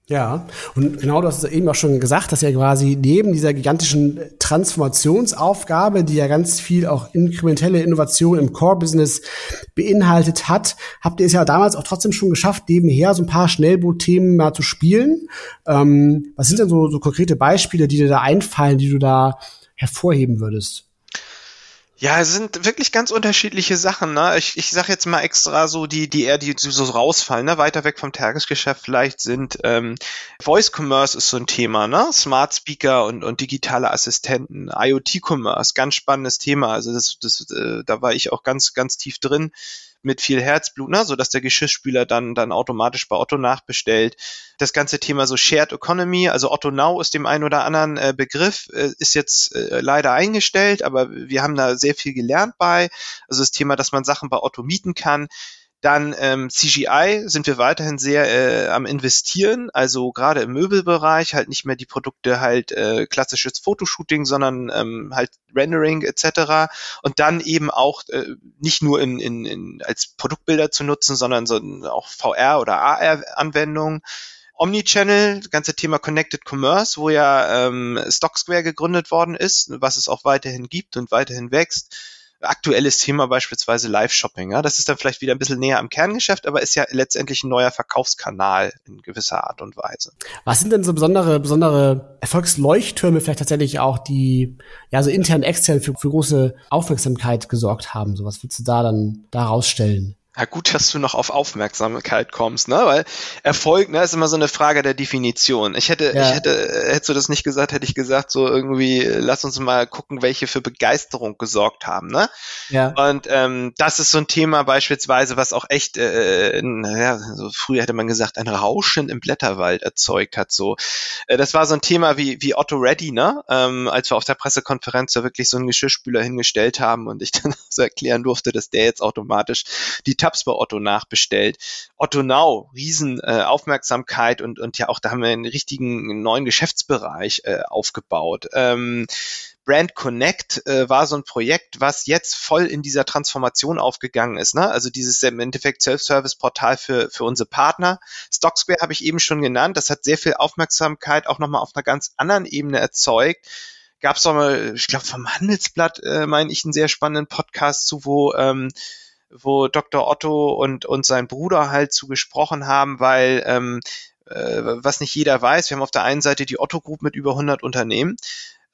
Ja, und genau hast es eben auch schon gesagt, dass ja quasi neben dieser gigantischen Transformationsaufgabe, die ja ganz viel auch inkrementelle Innovation im Core-Business beinhaltet hat, habt ihr es ja damals auch trotzdem schon geschafft, nebenher so ein paar Schnellboot-Themen mal zu spielen. Ähm, was sind denn so, so konkrete Beispiele, die dir da einfallen, die du da hervorheben würdest? Ja, es sind wirklich ganz unterschiedliche Sachen. Ne? Ich, ich sage jetzt mal extra so die, die eher die so rausfallen, ne? weiter weg vom Tagesgeschäft vielleicht sind ähm, Voice Commerce ist so ein Thema, ne? Smart Speaker und, und digitale Assistenten, IoT Commerce, ganz spannendes Thema. Also das, das, äh, da war ich auch ganz, ganz tief drin mit viel Herzblut, ne, so dass der Geschirrspüler dann dann automatisch bei Otto nachbestellt. Das ganze Thema so Shared Economy, also Otto Now ist dem einen oder anderen äh, Begriff, äh, ist jetzt äh, leider eingestellt, aber wir haben da sehr viel gelernt bei. Also das Thema, dass man Sachen bei Otto mieten kann. Dann ähm, CGI sind wir weiterhin sehr äh, am investieren, also gerade im Möbelbereich halt nicht mehr die Produkte halt äh, klassisches Fotoshooting, sondern ähm, halt Rendering etc. Und dann eben auch äh, nicht nur in, in, in als Produktbilder zu nutzen, sondern so auch VR oder AR-Anwendungen. Omnichannel, das ganze Thema Connected Commerce, wo ja ähm, Stocksquare gegründet worden ist, was es auch weiterhin gibt und weiterhin wächst aktuelles Thema beispielsweise Live-Shopping. Ja? Das ist dann vielleicht wieder ein bisschen näher am Kerngeschäft, aber ist ja letztendlich ein neuer Verkaufskanal in gewisser Art und Weise. Was sind denn so besondere, besondere Erfolgsleuchttürme vielleicht tatsächlich auch, die ja so intern, extern für, für große Aufmerksamkeit gesorgt haben? So was würdest du da dann da rausstellen? Ja, gut, dass du noch auf Aufmerksamkeit kommst, ne? Weil Erfolg, ne, ist immer so eine Frage der Definition. Ich hätte, ja. ich hätte, hättest du das nicht gesagt, hätte ich gesagt, so irgendwie, lass uns mal gucken, welche für Begeisterung gesorgt haben, ne? Ja. Und ähm, das ist so ein Thema beispielsweise, was auch echt, äh, ja, so früher hätte man gesagt, ein Rauschen im Blätterwald erzeugt hat. So, äh, das war so ein Thema wie wie Otto Reddy, ne? Ähm, als wir auf der Pressekonferenz da wirklich so einen Geschirrspüler hingestellt haben und ich dann so erklären durfte, dass der jetzt automatisch die Tabs bei Otto nachbestellt. Otto Now, riesen äh, Aufmerksamkeit und, und ja auch da haben wir einen richtigen neuen Geschäftsbereich äh, aufgebaut. Ähm, Brand Connect äh, war so ein Projekt, was jetzt voll in dieser Transformation aufgegangen ist. Ne? Also dieses im Endeffekt Self-Service-Portal für, für unsere Partner. StockSquare habe ich eben schon genannt. Das hat sehr viel Aufmerksamkeit auch nochmal auf einer ganz anderen Ebene erzeugt. Gab es mal, ich glaube vom Handelsblatt, äh, meine ich, einen sehr spannenden Podcast zu, wo ähm, wo Dr. Otto und, und sein Bruder halt zu gesprochen haben, weil ähm, äh, was nicht jeder weiß, wir haben auf der einen Seite die Otto Group mit über 100 Unternehmen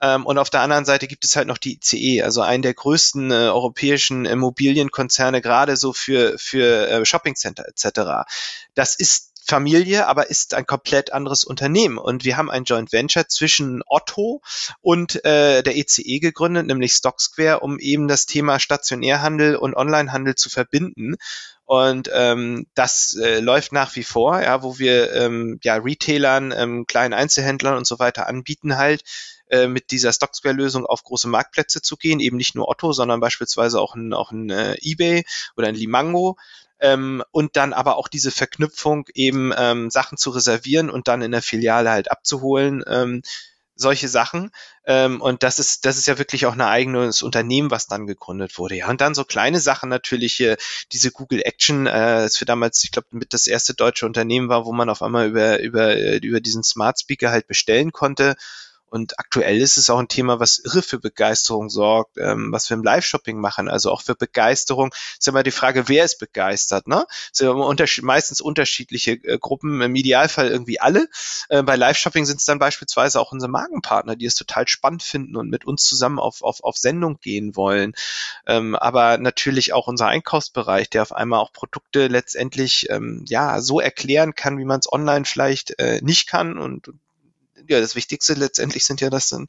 ähm, und auf der anderen Seite gibt es halt noch die ICE, also einen der größten äh, europäischen Immobilienkonzerne, gerade so für, für äh, Shoppingcenter etc. Das ist Familie, aber ist ein komplett anderes Unternehmen. Und wir haben ein Joint Venture zwischen Otto und äh, der ECE e gegründet, nämlich StockSquare, um eben das Thema Stationärhandel und Onlinehandel zu verbinden. Und ähm, das äh, läuft nach wie vor, ja, wo wir ähm, ja Retailern, ähm, kleinen Einzelhändlern und so weiter anbieten halt, äh, mit dieser Stocksquare-Lösung auf große Marktplätze zu gehen, eben nicht nur Otto, sondern beispielsweise auch ein, auch ein äh, eBay oder ein Limango. Ähm, und dann aber auch diese Verknüpfung eben ähm, Sachen zu reservieren und dann in der Filiale halt abzuholen. Ähm, solche Sachen. Ähm, und das ist, das ist ja wirklich auch ein eigenes Unternehmen, was dann gegründet wurde. Ja, und dann so kleine Sachen natürlich hier, diese Google Action, äh, das für damals, ich glaube, mit das erste deutsche Unternehmen war, wo man auf einmal über, über, über diesen Smart Speaker halt bestellen konnte. Und aktuell ist es auch ein Thema, was irre für Begeisterung sorgt, ähm, was wir im Live-Shopping machen, also auch für Begeisterung. Ist immer die Frage, wer ist begeistert, ne? Sind unterschied meistens unterschiedliche äh, Gruppen, im Idealfall irgendwie alle. Äh, bei Live-Shopping sind es dann beispielsweise auch unsere Magenpartner, die es total spannend finden und mit uns zusammen auf, auf, auf Sendung gehen wollen. Ähm, aber natürlich auch unser Einkaufsbereich, der auf einmal auch Produkte letztendlich ähm, ja so erklären kann, wie man es online vielleicht äh, nicht kann und ja, das Wichtigste letztendlich sind ja das dann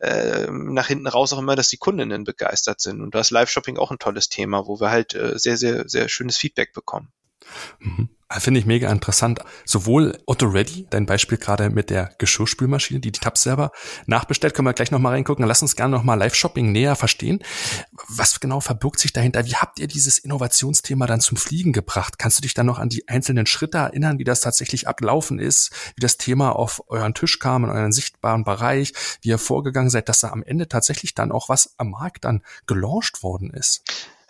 äh, nach hinten raus auch immer, dass die Kundinnen begeistert sind. Und da ist Live-Shopping auch ein tolles Thema, wo wir halt äh, sehr, sehr, sehr schönes Feedback bekommen. Mhm. Finde ich mega interessant. Sowohl Otto Ready, dein Beispiel gerade mit der Geschirrspülmaschine, die die Tabs selber nachbestellt, können wir gleich nochmal reingucken. Lass uns gerne nochmal Live-Shopping näher verstehen. Was genau verbirgt sich dahinter? Wie habt ihr dieses Innovationsthema dann zum Fliegen gebracht? Kannst du dich dann noch an die einzelnen Schritte erinnern, wie das tatsächlich ablaufen ist, wie das Thema auf euren Tisch kam, in euren sichtbaren Bereich, wie ihr vorgegangen seid, dass da am Ende tatsächlich dann auch was am Markt dann gelauncht worden ist?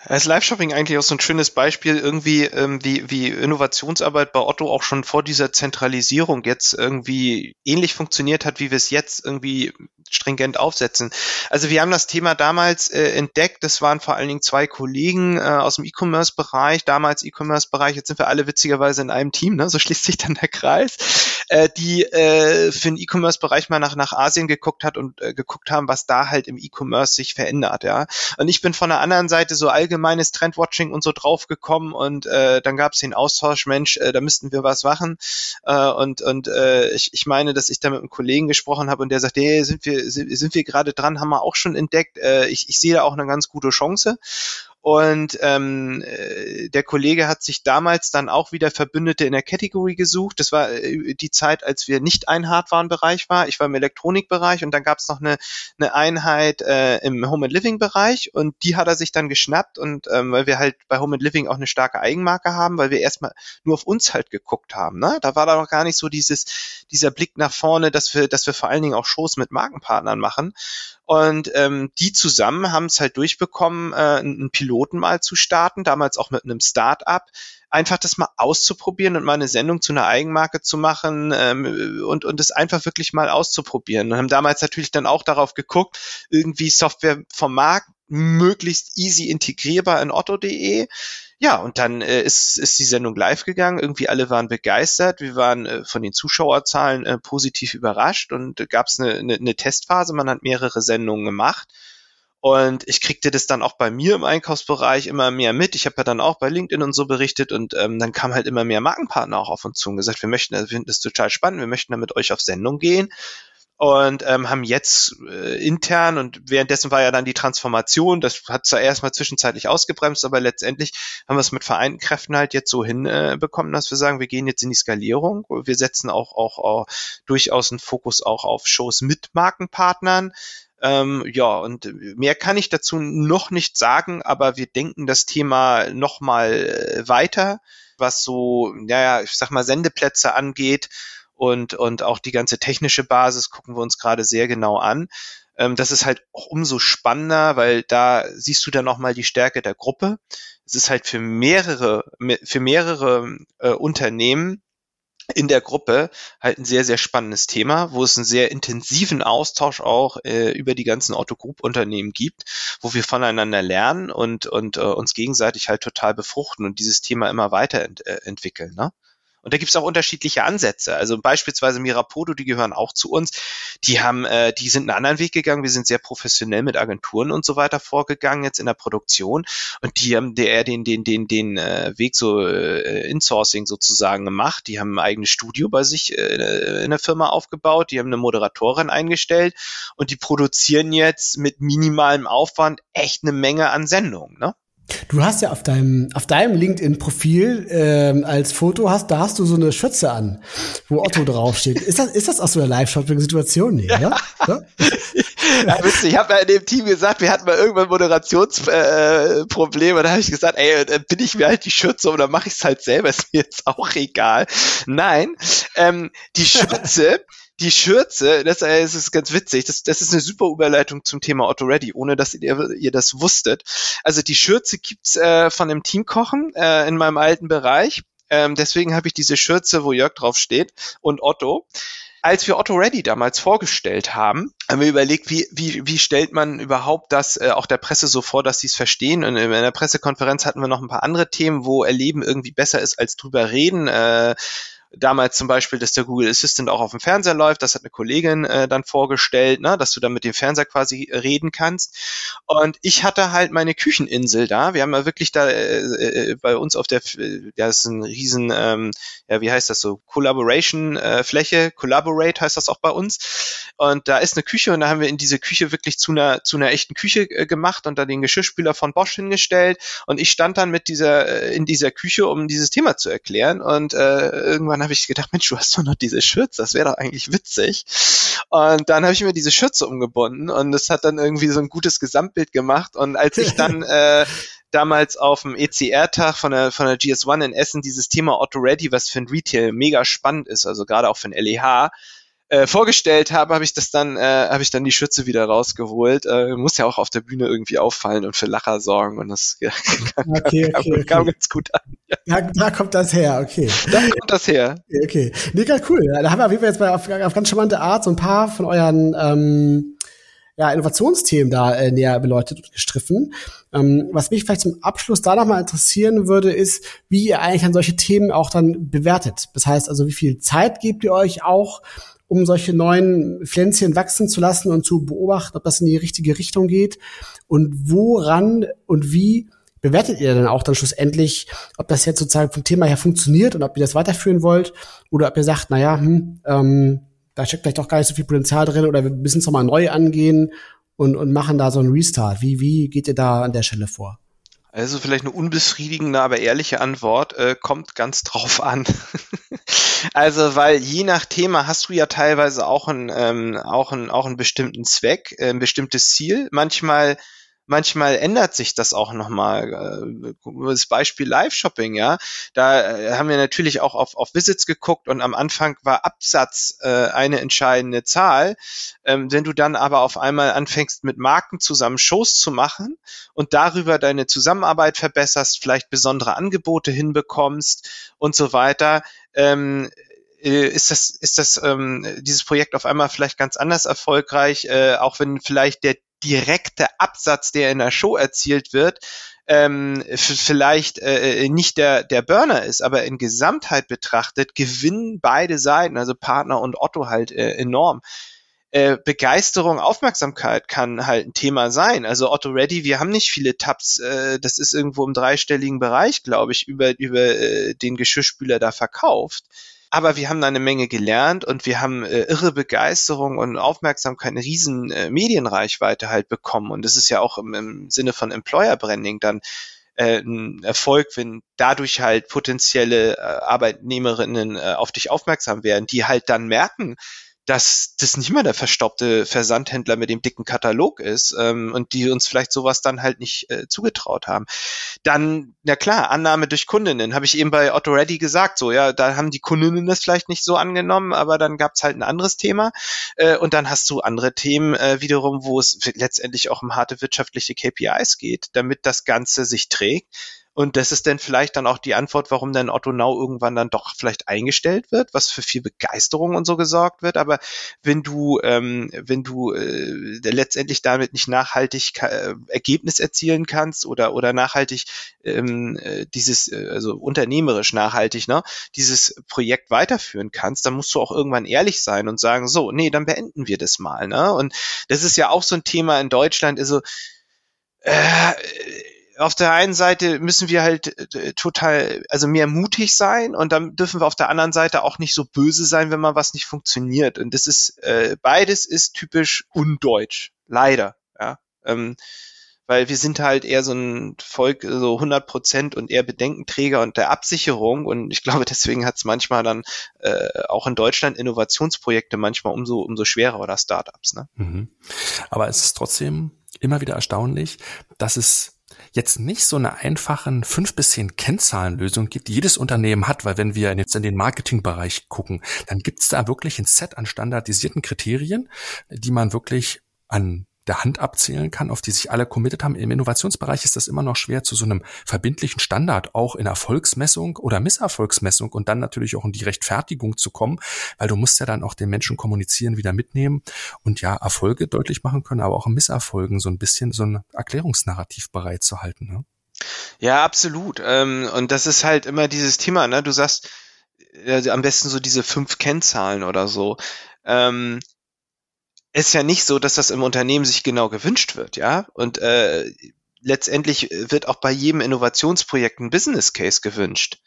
Als Live-Shopping eigentlich auch so ein schönes Beispiel, irgendwie ähm, wie, wie Innovationsarbeit bei Otto auch schon vor dieser Zentralisierung jetzt irgendwie ähnlich funktioniert hat, wie wir es jetzt irgendwie stringent aufsetzen. Also wir haben das Thema damals äh, entdeckt, das waren vor allen Dingen zwei Kollegen äh, aus dem E-Commerce-Bereich, damals E-Commerce-Bereich, jetzt sind wir alle witzigerweise in einem Team, ne? so schließt sich dann der Kreis, äh, die äh, für den E-Commerce-Bereich mal nach, nach Asien geguckt hat und äh, geguckt haben, was da halt im E-Commerce sich verändert. ja. Und ich bin von der anderen Seite so allgemeines Trendwatching und so draufgekommen und äh, dann gab es den Austausch, Mensch, äh, da müssten wir was machen. Äh, und und äh, ich, ich meine, dass ich da mit einem Kollegen gesprochen habe und der sagt, hey, sind wir sind, sind wir gerade dran, haben wir auch schon entdeckt. Äh, ich, ich sehe da auch eine ganz gute Chance. Und ähm, äh, der Kollege hat sich damals dann auch wieder Verbündete in der Category gesucht. Das war äh, die Zeit, als wir nicht ein Hardwarenbereich war. Ich war im Elektronikbereich und dann gab es noch eine, eine Einheit äh, im Home and Living Bereich und die hat er sich dann geschnappt und ähm, weil wir halt bei Home and Living auch eine starke Eigenmarke haben, weil wir erstmal nur auf uns halt geguckt haben. Ne? Da war da noch gar nicht so dieses dieser Blick nach vorne, dass wir dass wir vor allen Dingen auch Shows mit Markenpartnern machen. Und ähm, die zusammen haben es halt durchbekommen, äh, einen Piloten mal zu starten, damals auch mit einem Start-up, einfach das mal auszuprobieren und mal eine Sendung zu einer Eigenmarke zu machen ähm, und, und das einfach wirklich mal auszuprobieren. Und haben damals natürlich dann auch darauf geguckt, irgendwie Software vom Markt möglichst easy integrierbar in otto.de ja, und dann äh, ist, ist die Sendung live gegangen. Irgendwie alle waren begeistert. Wir waren äh, von den Zuschauerzahlen äh, positiv überrascht und äh, gab es eine, eine, eine Testphase. Man hat mehrere Sendungen gemacht. Und ich kriegte das dann auch bei mir im Einkaufsbereich immer mehr mit. Ich habe ja dann auch bei LinkedIn und so berichtet und ähm, dann kam halt immer mehr Markenpartner auch auf uns zu und gesagt, wir möchten, also wir finden das total spannend, wir möchten da mit euch auf Sendung gehen. Und ähm, haben jetzt äh, intern und währenddessen war ja dann die Transformation, das hat zwar erstmal zwischenzeitlich ausgebremst, aber letztendlich haben wir es mit vereinten Kräften halt jetzt so hinbekommen, äh, dass wir sagen, wir gehen jetzt in die Skalierung, wir setzen auch, auch, auch durchaus einen Fokus auch auf Shows mit Markenpartnern, ähm, ja, und mehr kann ich dazu noch nicht sagen, aber wir denken das Thema nochmal äh, weiter, was so, naja, ich sag mal, Sendeplätze angeht und, und auch die ganze technische Basis gucken wir uns gerade sehr genau an. Ähm, das ist halt auch umso spannender, weil da siehst du dann nochmal die Stärke der Gruppe. Es ist halt für mehrere, für mehrere äh, Unternehmen in der Gruppe halt ein sehr, sehr spannendes Thema, wo es einen sehr intensiven Austausch auch äh, über die ganzen Otto Group Unternehmen gibt, wo wir voneinander lernen und, und äh, uns gegenseitig halt total befruchten und dieses Thema immer weiterentwickeln. Äh, ne? Und da gibt es auch unterschiedliche Ansätze. Also beispielsweise Mirapodo, die gehören auch zu uns. Die haben, äh, die sind einen anderen Weg gegangen. Wir sind sehr professionell mit Agenturen und so weiter vorgegangen jetzt in der Produktion. Und die haben der den den den den äh, Weg so äh, Insourcing sozusagen gemacht. Die haben ein eigenes Studio bei sich äh, in der Firma aufgebaut. Die haben eine Moderatorin eingestellt und die produzieren jetzt mit minimalem Aufwand echt eine Menge an Sendungen. Ne? Du hast ja auf deinem, auf deinem LinkedIn-Profil ähm, als Foto hast, da hast du so eine Schütze an, wo Otto draufsteht. Ist das, ist das aus so einer Live-Shopping-Situation? Nee, ja. ja? ja, witzig. Ich habe ja in dem Team gesagt, wir hatten mal irgendwann Moderationsprobleme. Äh, da habe ich gesagt, ey, dann bin ich mir halt die Schürze dann mache ich es halt selber. Ist mir jetzt auch egal. Nein, ähm, die Schürze die Schürze, das, äh, das ist ganz witzig, das, das ist eine super Überleitung zum Thema Otto Ready, ohne dass ihr, ihr das wusstet. Also die Schürze gibt's äh, von dem Team Kochen äh, in meinem alten Bereich. Ähm, deswegen habe ich diese Schürze, wo Jörg drauf steht und Otto. Als wir Otto Ready damals vorgestellt haben, haben wir überlegt, wie, wie, wie stellt man überhaupt das äh, auch der Presse so vor, dass sie es verstehen. Und in der Pressekonferenz hatten wir noch ein paar andere Themen, wo Erleben irgendwie besser ist als drüber reden. Äh, damals zum Beispiel, dass der Google Assistant auch auf dem Fernseher läuft. Das hat eine Kollegin äh, dann vorgestellt, ne, dass du dann mit dem Fernseher quasi reden kannst. Und ich hatte halt meine Kücheninsel da. Wir haben ja wirklich da äh, äh, bei uns auf der, ja, das ist ein riesen, ähm, ja, wie heißt das so, Collaboration-Fläche, äh, Collaborate heißt das auch bei uns. Und da ist eine Küche und da haben wir in diese Küche wirklich zu einer, zu einer echten Küche äh, gemacht und da den Geschirrspüler von Bosch hingestellt. Und ich stand dann mit dieser, äh, in dieser Küche, um dieses Thema zu erklären. Und äh, irgendwann irgendwann habe ich gedacht, Mensch, du hast doch noch diese Schürze, das wäre doch eigentlich witzig. Und dann habe ich mir diese Schürze umgebunden und das hat dann irgendwie so ein gutes Gesamtbild gemacht. Und als ich dann äh, damals auf dem ECR-Tag von der, von der GS1 in Essen dieses Thema Auto Ready, was für ein Retail mega spannend ist, also gerade auch für ein LEH, äh, vorgestellt habe, habe ich das dann, äh, habe ich dann die Schütze wieder rausgeholt. Äh, muss ja auch auf der Bühne irgendwie auffallen und für Lacher sorgen und das ja, kam, okay, kam, okay, kam, ganz gut an. Ja. Da, da, kommt das her, okay. Da kommt das her. Okay, nee, ganz cool. Da haben wir auf jeden Fall jetzt bei, auf, auf ganz charmante Art so ein paar von euren ähm, ja, Innovationsthemen da äh, näher beleuchtet und gestriffen. Ähm, was mich vielleicht zum Abschluss da nochmal interessieren würde, ist, wie ihr eigentlich an solche Themen auch dann bewertet. Das heißt also, wie viel Zeit gebt ihr euch auch um solche neuen Pflänzchen wachsen zu lassen und zu beobachten, ob das in die richtige Richtung geht und woran und wie bewertet ihr dann auch dann schlussendlich, ob das jetzt sozusagen vom Thema her funktioniert und ob ihr das weiterführen wollt oder ob ihr sagt, naja, hm, ähm, da steckt vielleicht doch gar nicht so viel Potenzial drin oder wir müssen es nochmal neu angehen und, und machen da so einen Restart. Wie, wie geht ihr da an der Stelle vor? Also vielleicht eine unbefriedigende, aber ehrliche Antwort, äh, kommt ganz drauf an. also, weil je nach Thema hast du ja teilweise auch einen, ähm, auch einen, auch einen bestimmten Zweck, äh, ein bestimmtes Ziel. Manchmal manchmal ändert sich das auch nochmal. Äh, das Beispiel Live-Shopping, ja, da äh, haben wir natürlich auch auf, auf Visits geguckt und am Anfang war Absatz äh, eine entscheidende Zahl. Ähm, wenn du dann aber auf einmal anfängst, mit Marken zusammen Shows zu machen und darüber deine Zusammenarbeit verbesserst, vielleicht besondere Angebote hinbekommst und so weiter, ähm, äh, ist das, ist das ähm, dieses Projekt auf einmal vielleicht ganz anders erfolgreich, äh, auch wenn vielleicht der direkte Absatz, der in der Show erzielt wird, ähm, vielleicht äh, nicht der, der Burner ist, aber in Gesamtheit betrachtet gewinnen beide Seiten, also Partner und Otto halt äh, enorm. Äh, Begeisterung, Aufmerksamkeit kann halt ein Thema sein. Also Otto Ready, wir haben nicht viele Tabs, äh, das ist irgendwo im dreistelligen Bereich, glaube ich, über, über äh, den Geschirrspüler da verkauft. Aber wir haben da eine Menge gelernt und wir haben äh, irre Begeisterung und Aufmerksamkeit, eine riesen äh, Medienreichweite halt bekommen. Und das ist ja auch im, im Sinne von Employer Branding dann äh, ein Erfolg, wenn dadurch halt potenzielle äh, Arbeitnehmerinnen äh, auf dich aufmerksam werden, die halt dann merken, dass das nicht mehr der verstaubte Versandhändler mit dem dicken Katalog ist ähm, und die uns vielleicht sowas dann halt nicht äh, zugetraut haben. Dann, na klar, Annahme durch Kundinnen, habe ich eben bei Otto Ready gesagt, so, ja, da haben die Kundinnen das vielleicht nicht so angenommen, aber dann gab's halt ein anderes Thema äh, und dann hast du andere Themen äh, wiederum, wo es letztendlich auch um harte wirtschaftliche KPIs geht, damit das Ganze sich trägt. Und das ist dann vielleicht dann auch die Antwort, warum dann Otto Now irgendwann dann doch vielleicht eingestellt wird, was für viel Begeisterung und so gesorgt wird. Aber wenn du, ähm, wenn du äh, letztendlich damit nicht nachhaltig äh, Ergebnis erzielen kannst oder oder nachhaltig ähm, äh, dieses, äh, also unternehmerisch nachhaltig, ne, dieses Projekt weiterführen kannst, dann musst du auch irgendwann ehrlich sein und sagen, so, nee, dann beenden wir das mal. Ne? Und das ist ja auch so ein Thema in Deutschland, also äh, auf der einen Seite müssen wir halt äh, total, also mehr mutig sein und dann dürfen wir auf der anderen Seite auch nicht so böse sein, wenn mal was nicht funktioniert. Und das ist, äh, beides ist typisch undeutsch. Leider, ja. Ähm, weil wir sind halt eher so ein Volk, so 100 Prozent und eher Bedenkenträger und der Absicherung und ich glaube, deswegen hat es manchmal dann äh, auch in Deutschland Innovationsprojekte manchmal umso umso schwerer oder Startups. Ne? Mhm. Aber es ist trotzdem immer wieder erstaunlich, dass es jetzt nicht so eine einfachen fünf bis zehn Kennzahlenlösung gibt, die jedes Unternehmen hat, weil wenn wir jetzt in den Marketingbereich gucken, dann gibt es da wirklich ein Set an standardisierten Kriterien, die man wirklich an der Hand abzählen kann, auf die sich alle committed haben. Im Innovationsbereich ist das immer noch schwer, zu so einem verbindlichen Standard auch in Erfolgsmessung oder Misserfolgsmessung und dann natürlich auch in die Rechtfertigung zu kommen, weil du musst ja dann auch den Menschen kommunizieren, wieder mitnehmen und ja Erfolge deutlich machen können, aber auch in Misserfolgen so ein bisschen so ein Erklärungsnarrativ bereitzuhalten. Ne? Ja, absolut. Ähm, und das ist halt immer dieses Thema, ne? Du sagst, äh, am besten so diese fünf Kennzahlen oder so. Ähm, ist ja nicht so, dass das im Unternehmen sich genau gewünscht wird, ja. Und äh, letztendlich wird auch bei jedem Innovationsprojekt ein Business Case gewünscht.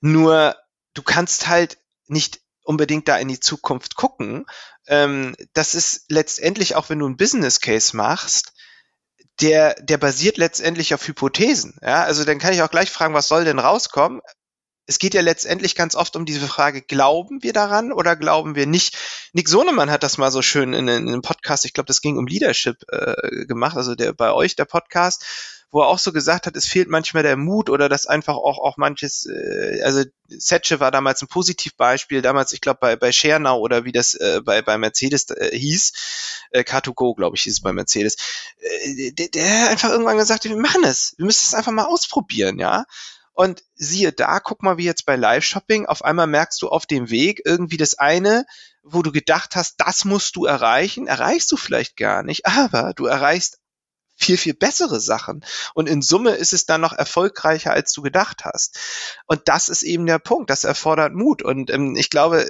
Nur du kannst halt nicht unbedingt da in die Zukunft gucken. Ähm, das ist letztendlich auch, wenn du ein Business Case machst, der, der basiert letztendlich auf Hypothesen. Ja, also dann kann ich auch gleich fragen, was soll denn rauskommen? Es geht ja letztendlich ganz oft um diese Frage, glauben wir daran oder glauben wir nicht? Nick Sonemann hat das mal so schön in, in einem Podcast, ich glaube, das ging um Leadership äh, gemacht, also der bei euch der Podcast, wo er auch so gesagt hat, es fehlt manchmal der Mut oder dass einfach auch auch manches, äh, also Setsche war damals ein Positivbeispiel, damals, ich glaube, bei, bei Schernau oder wie das äh, bei, bei Mercedes äh, hieß, äh, Car2Go, glaube ich, hieß es bei Mercedes, äh, der, der einfach irgendwann gesagt hat, wir machen es, wir müssen es einfach mal ausprobieren, ja. Und siehe da, guck mal, wie jetzt bei Live-Shopping, auf einmal merkst du auf dem Weg irgendwie das eine, wo du gedacht hast, das musst du erreichen, erreichst du vielleicht gar nicht, aber du erreichst viel, viel bessere Sachen. Und in Summe ist es dann noch erfolgreicher, als du gedacht hast. Und das ist eben der Punkt. Das erfordert Mut. Und ähm, ich glaube,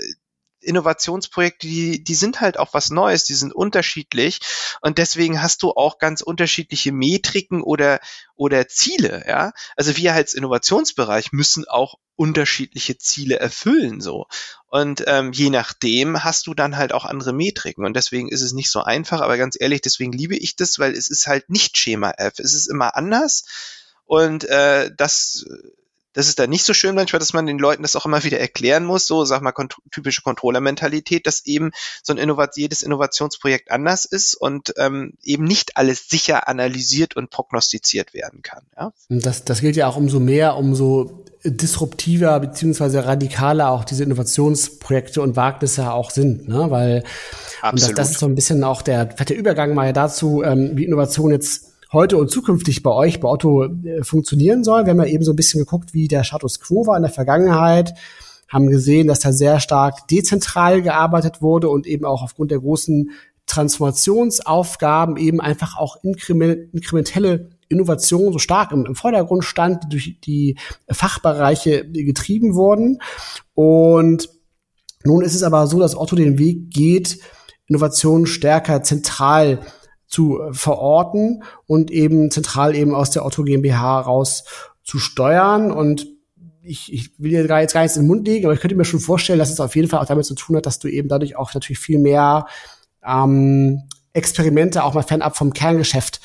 Innovationsprojekte, die, die sind halt auch was Neues, die sind unterschiedlich und deswegen hast du auch ganz unterschiedliche Metriken oder, oder Ziele, ja. Also wir als Innovationsbereich müssen auch unterschiedliche Ziele erfüllen, so. Und ähm, je nachdem hast du dann halt auch andere Metriken und deswegen ist es nicht so einfach, aber ganz ehrlich, deswegen liebe ich das, weil es ist halt nicht Schema F, es ist immer anders und äh, das das ist dann nicht so schön manchmal, dass man den Leuten das auch immer wieder erklären muss, so sag mal kont typische Controller-Mentalität, dass eben so ein Innovat jedes Innovationsprojekt anders ist und ähm, eben nicht alles sicher analysiert und prognostiziert werden kann. Ja? Das, das gilt ja auch umso mehr, umso disruptiver beziehungsweise radikaler auch diese Innovationsprojekte und Wagnisse auch sind, ne? Weil und das, das ist so ein bisschen auch der, der Übergang mal dazu, ähm, wie Innovation jetzt heute und zukünftig bei euch, bei Otto, äh, funktionieren soll. Wir haben ja eben so ein bisschen geguckt, wie der Status quo war in der Vergangenheit, haben gesehen, dass da sehr stark dezentral gearbeitet wurde und eben auch aufgrund der großen Transformationsaufgaben eben einfach auch inkrementelle Innovation so stark im, im Vordergrund stand, die durch die Fachbereiche getrieben wurden. Und nun ist es aber so, dass Otto den Weg geht, Innovation stärker zentral zu verorten und eben zentral eben aus der Otto GmbH raus zu steuern. Und ich, ich will dir jetzt gar nichts in den Mund legen, aber ich könnte mir schon vorstellen, dass es auf jeden Fall auch damit zu tun hat, dass du eben dadurch auch natürlich viel mehr ähm, Experimente auch mal fernab vom Kerngeschäft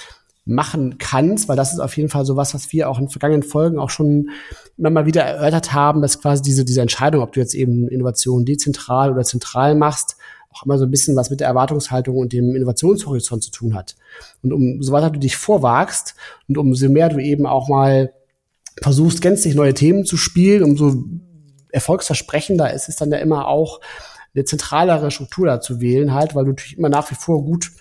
machen kannst, weil das ist auf jeden Fall so was, was wir auch in vergangenen Folgen auch schon immer mal wieder erörtert haben, dass quasi diese, diese Entscheidung, ob du jetzt eben Innovation dezentral oder zentral machst, auch immer so ein bisschen was mit der Erwartungshaltung und dem Innovationshorizont zu tun hat. Und umso weiter du dich vorwagst und umso mehr du eben auch mal versuchst, gänzlich neue Themen zu spielen, umso erfolgsversprechender ist es dann ja immer auch, eine zentralere Struktur da zu wählen, halt, weil du natürlich immer nach wie vor gut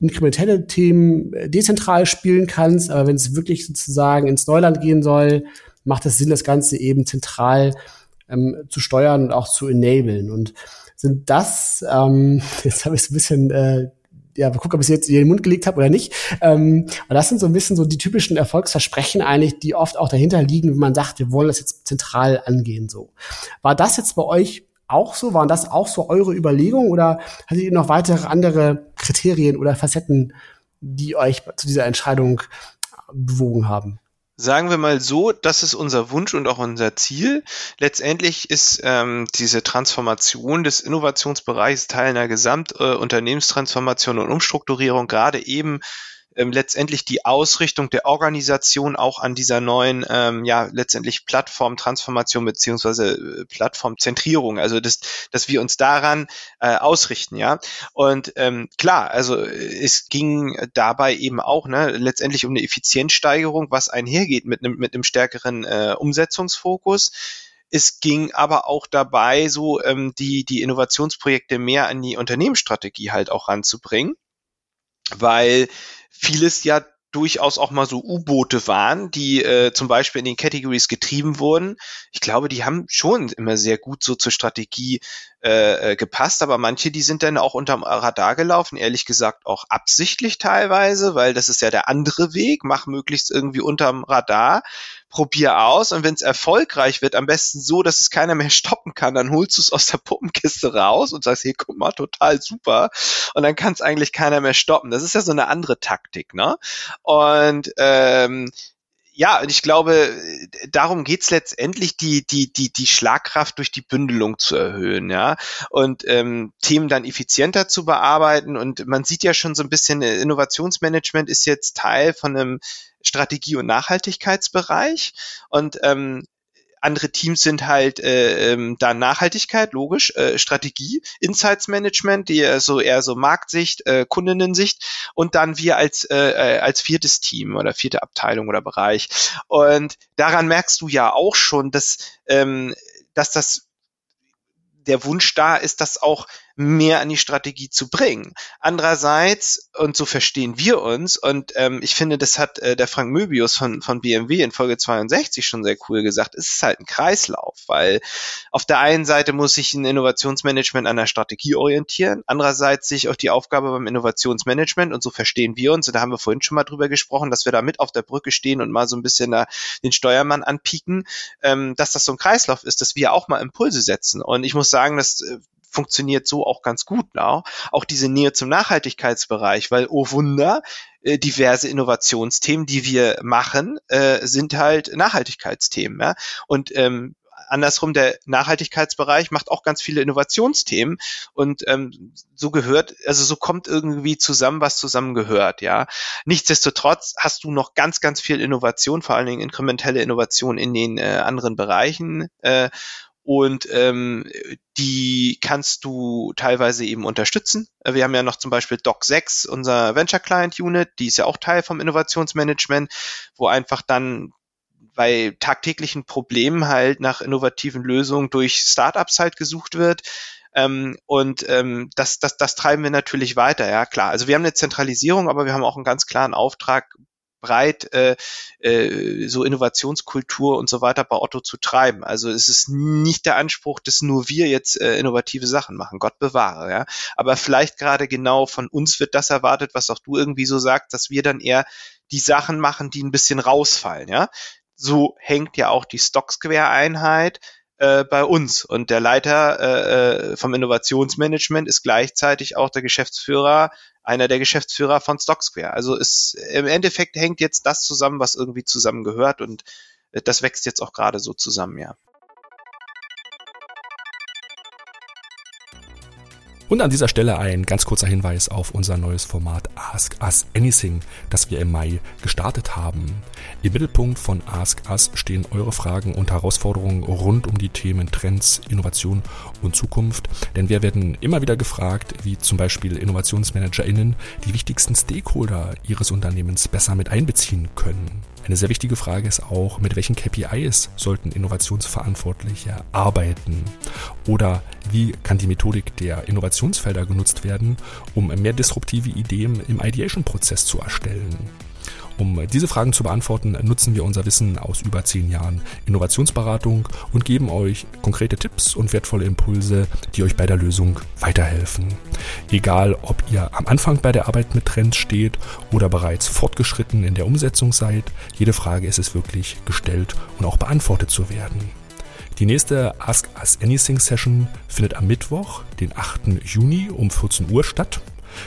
inkrementelle Themen äh, dezentral spielen kannst, aber wenn es wirklich sozusagen ins Neuland gehen soll, macht es Sinn, das Ganze eben zentral ähm, zu steuern und auch zu enablen. Und sind das, ähm, jetzt habe ich es ein bisschen äh, ja, gucken, ob ich es jetzt in den Mund gelegt habe oder nicht. Ähm, aber das sind so ein bisschen so die typischen Erfolgsversprechen eigentlich, die oft auch dahinter liegen, wenn man sagt, wir wollen das jetzt zentral angehen. So war das jetzt bei euch auch so? Waren das auch so eure Überlegungen oder hattet ihr noch weitere andere Kriterien oder Facetten, die euch zu dieser Entscheidung bewogen haben? Sagen wir mal so, das ist unser Wunsch und auch unser Ziel. Letztendlich ist ähm, diese Transformation des Innovationsbereichs Teil einer Gesamtunternehmenstransformation äh, und Umstrukturierung gerade eben ähm, letztendlich die Ausrichtung der Organisation auch an dieser neuen, ähm, ja, letztendlich Plattformtransformation beziehungsweise äh, Plattformzentrierung, also das, dass wir uns daran äh, ausrichten, ja. Und ähm, klar, also es ging dabei eben auch ne, letztendlich um eine Effizienzsteigerung, was einhergeht mit einem mit einem stärkeren äh, Umsetzungsfokus. Es ging aber auch dabei, so ähm, die, die Innovationsprojekte mehr an die Unternehmensstrategie halt auch ranzubringen, weil vieles ja durchaus auch mal so U-Boote waren, die äh, zum Beispiel in den Categories getrieben wurden. Ich glaube, die haben schon immer sehr gut so zur Strategie äh, äh, gepasst, aber manche, die sind dann auch unterm Radar gelaufen, ehrlich gesagt auch absichtlich teilweise, weil das ist ja der andere Weg, mach möglichst irgendwie unterm Radar probier aus und wenn es erfolgreich wird, am besten so, dass es keiner mehr stoppen kann, dann holst du es aus der Puppenkiste raus und sagst, hey, guck mal, total super und dann kann es eigentlich keiner mehr stoppen. Das ist ja so eine andere Taktik, ne? Und ähm, ja, und ich glaube, darum geht's letztendlich, die, die, die, die Schlagkraft durch die Bündelung zu erhöhen, ja, und ähm, Themen dann effizienter zu bearbeiten. Und man sieht ja schon so ein bisschen, äh, Innovationsmanagement ist jetzt Teil von einem Strategie- und Nachhaltigkeitsbereich. Und ähm, andere Teams sind halt äh, ähm, da Nachhaltigkeit, logisch, äh, Strategie, Insights Management, die äh, so eher so Marktsicht, äh, Kundinnensicht und dann wir als äh, äh, als viertes Team oder vierte Abteilung oder Bereich. Und daran merkst du ja auch schon, dass ähm, dass das der Wunsch da ist, das auch mehr an die Strategie zu bringen. Andererseits, und so verstehen wir uns, und ähm, ich finde, das hat äh, der Frank Möbius von, von BMW in Folge 62 schon sehr cool gesagt, es ist halt ein Kreislauf, weil auf der einen Seite muss sich ein Innovationsmanagement an der Strategie orientieren, andererseits sich auch die Aufgabe beim Innovationsmanagement, und so verstehen wir uns, und da haben wir vorhin schon mal drüber gesprochen, dass wir da mit auf der Brücke stehen und mal so ein bisschen da den Steuermann anpieken, ähm, dass das so ein Kreislauf ist, dass wir auch mal Impulse setzen. Und ich muss sagen, dass äh, funktioniert so auch ganz gut. Ne? Auch diese Nähe zum Nachhaltigkeitsbereich, weil, oh Wunder, äh, diverse Innovationsthemen, die wir machen, äh, sind halt Nachhaltigkeitsthemen. Ja? Und ähm, andersrum, der Nachhaltigkeitsbereich macht auch ganz viele Innovationsthemen und ähm, so gehört, also so kommt irgendwie zusammen, was zusammen gehört, ja. Nichtsdestotrotz hast du noch ganz, ganz viel Innovation, vor allen Dingen inkrementelle Innovation in den äh, anderen Bereichen äh, und ähm, die kannst du teilweise eben unterstützen. Äh, wir haben ja noch zum Beispiel Doc6, unser Venture Client Unit, die ist ja auch Teil vom Innovationsmanagement, wo einfach dann bei tagtäglichen Problemen halt nach innovativen Lösungen durch Startups halt gesucht wird. Ähm, und ähm, das, das, das treiben wir natürlich weiter, ja klar. Also wir haben eine Zentralisierung, aber wir haben auch einen ganz klaren Auftrag, breit äh, äh, so Innovationskultur und so weiter bei Otto zu treiben. Also es ist nicht der Anspruch, dass nur wir jetzt äh, innovative Sachen machen. Gott bewahre, ja. Aber vielleicht gerade genau von uns wird das erwartet, was auch du irgendwie so sagst, dass wir dann eher die Sachen machen, die ein bisschen rausfallen, ja. So hängt ja auch die Stock Square Einheit äh, bei uns. Und der Leiter äh, äh, vom Innovationsmanagement ist gleichzeitig auch der Geschäftsführer, einer der Geschäftsführer von Stocksquare. Also es, im Endeffekt hängt jetzt das zusammen, was irgendwie zusammengehört und äh, das wächst jetzt auch gerade so zusammen, ja. Und an dieser Stelle ein ganz kurzer Hinweis auf unser neues Format Ask Us Anything, das wir im Mai gestartet haben. Im Mittelpunkt von Ask Us stehen eure Fragen und Herausforderungen rund um die Themen Trends, Innovation und Zukunft. Denn wir werden immer wieder gefragt, wie zum Beispiel InnovationsmanagerInnen die wichtigsten Stakeholder ihres Unternehmens besser mit einbeziehen können. Eine sehr wichtige Frage ist auch, mit welchen KPIs sollten Innovationsverantwortliche arbeiten? Oder wie kann die Methodik der Innovationsfelder genutzt werden, um mehr disruptive Ideen im Ideation-Prozess zu erstellen? Um diese Fragen zu beantworten, nutzen wir unser Wissen aus über zehn Jahren Innovationsberatung und geben euch konkrete Tipps und wertvolle Impulse, die euch bei der Lösung weiterhelfen. Egal, ob ihr am Anfang bei der Arbeit mit Trends steht oder bereits fortgeschritten in der Umsetzung seid, jede Frage ist es wirklich gestellt und auch beantwortet zu werden. Die nächste Ask Us Anything Session findet am Mittwoch, den 8. Juni um 14 Uhr statt.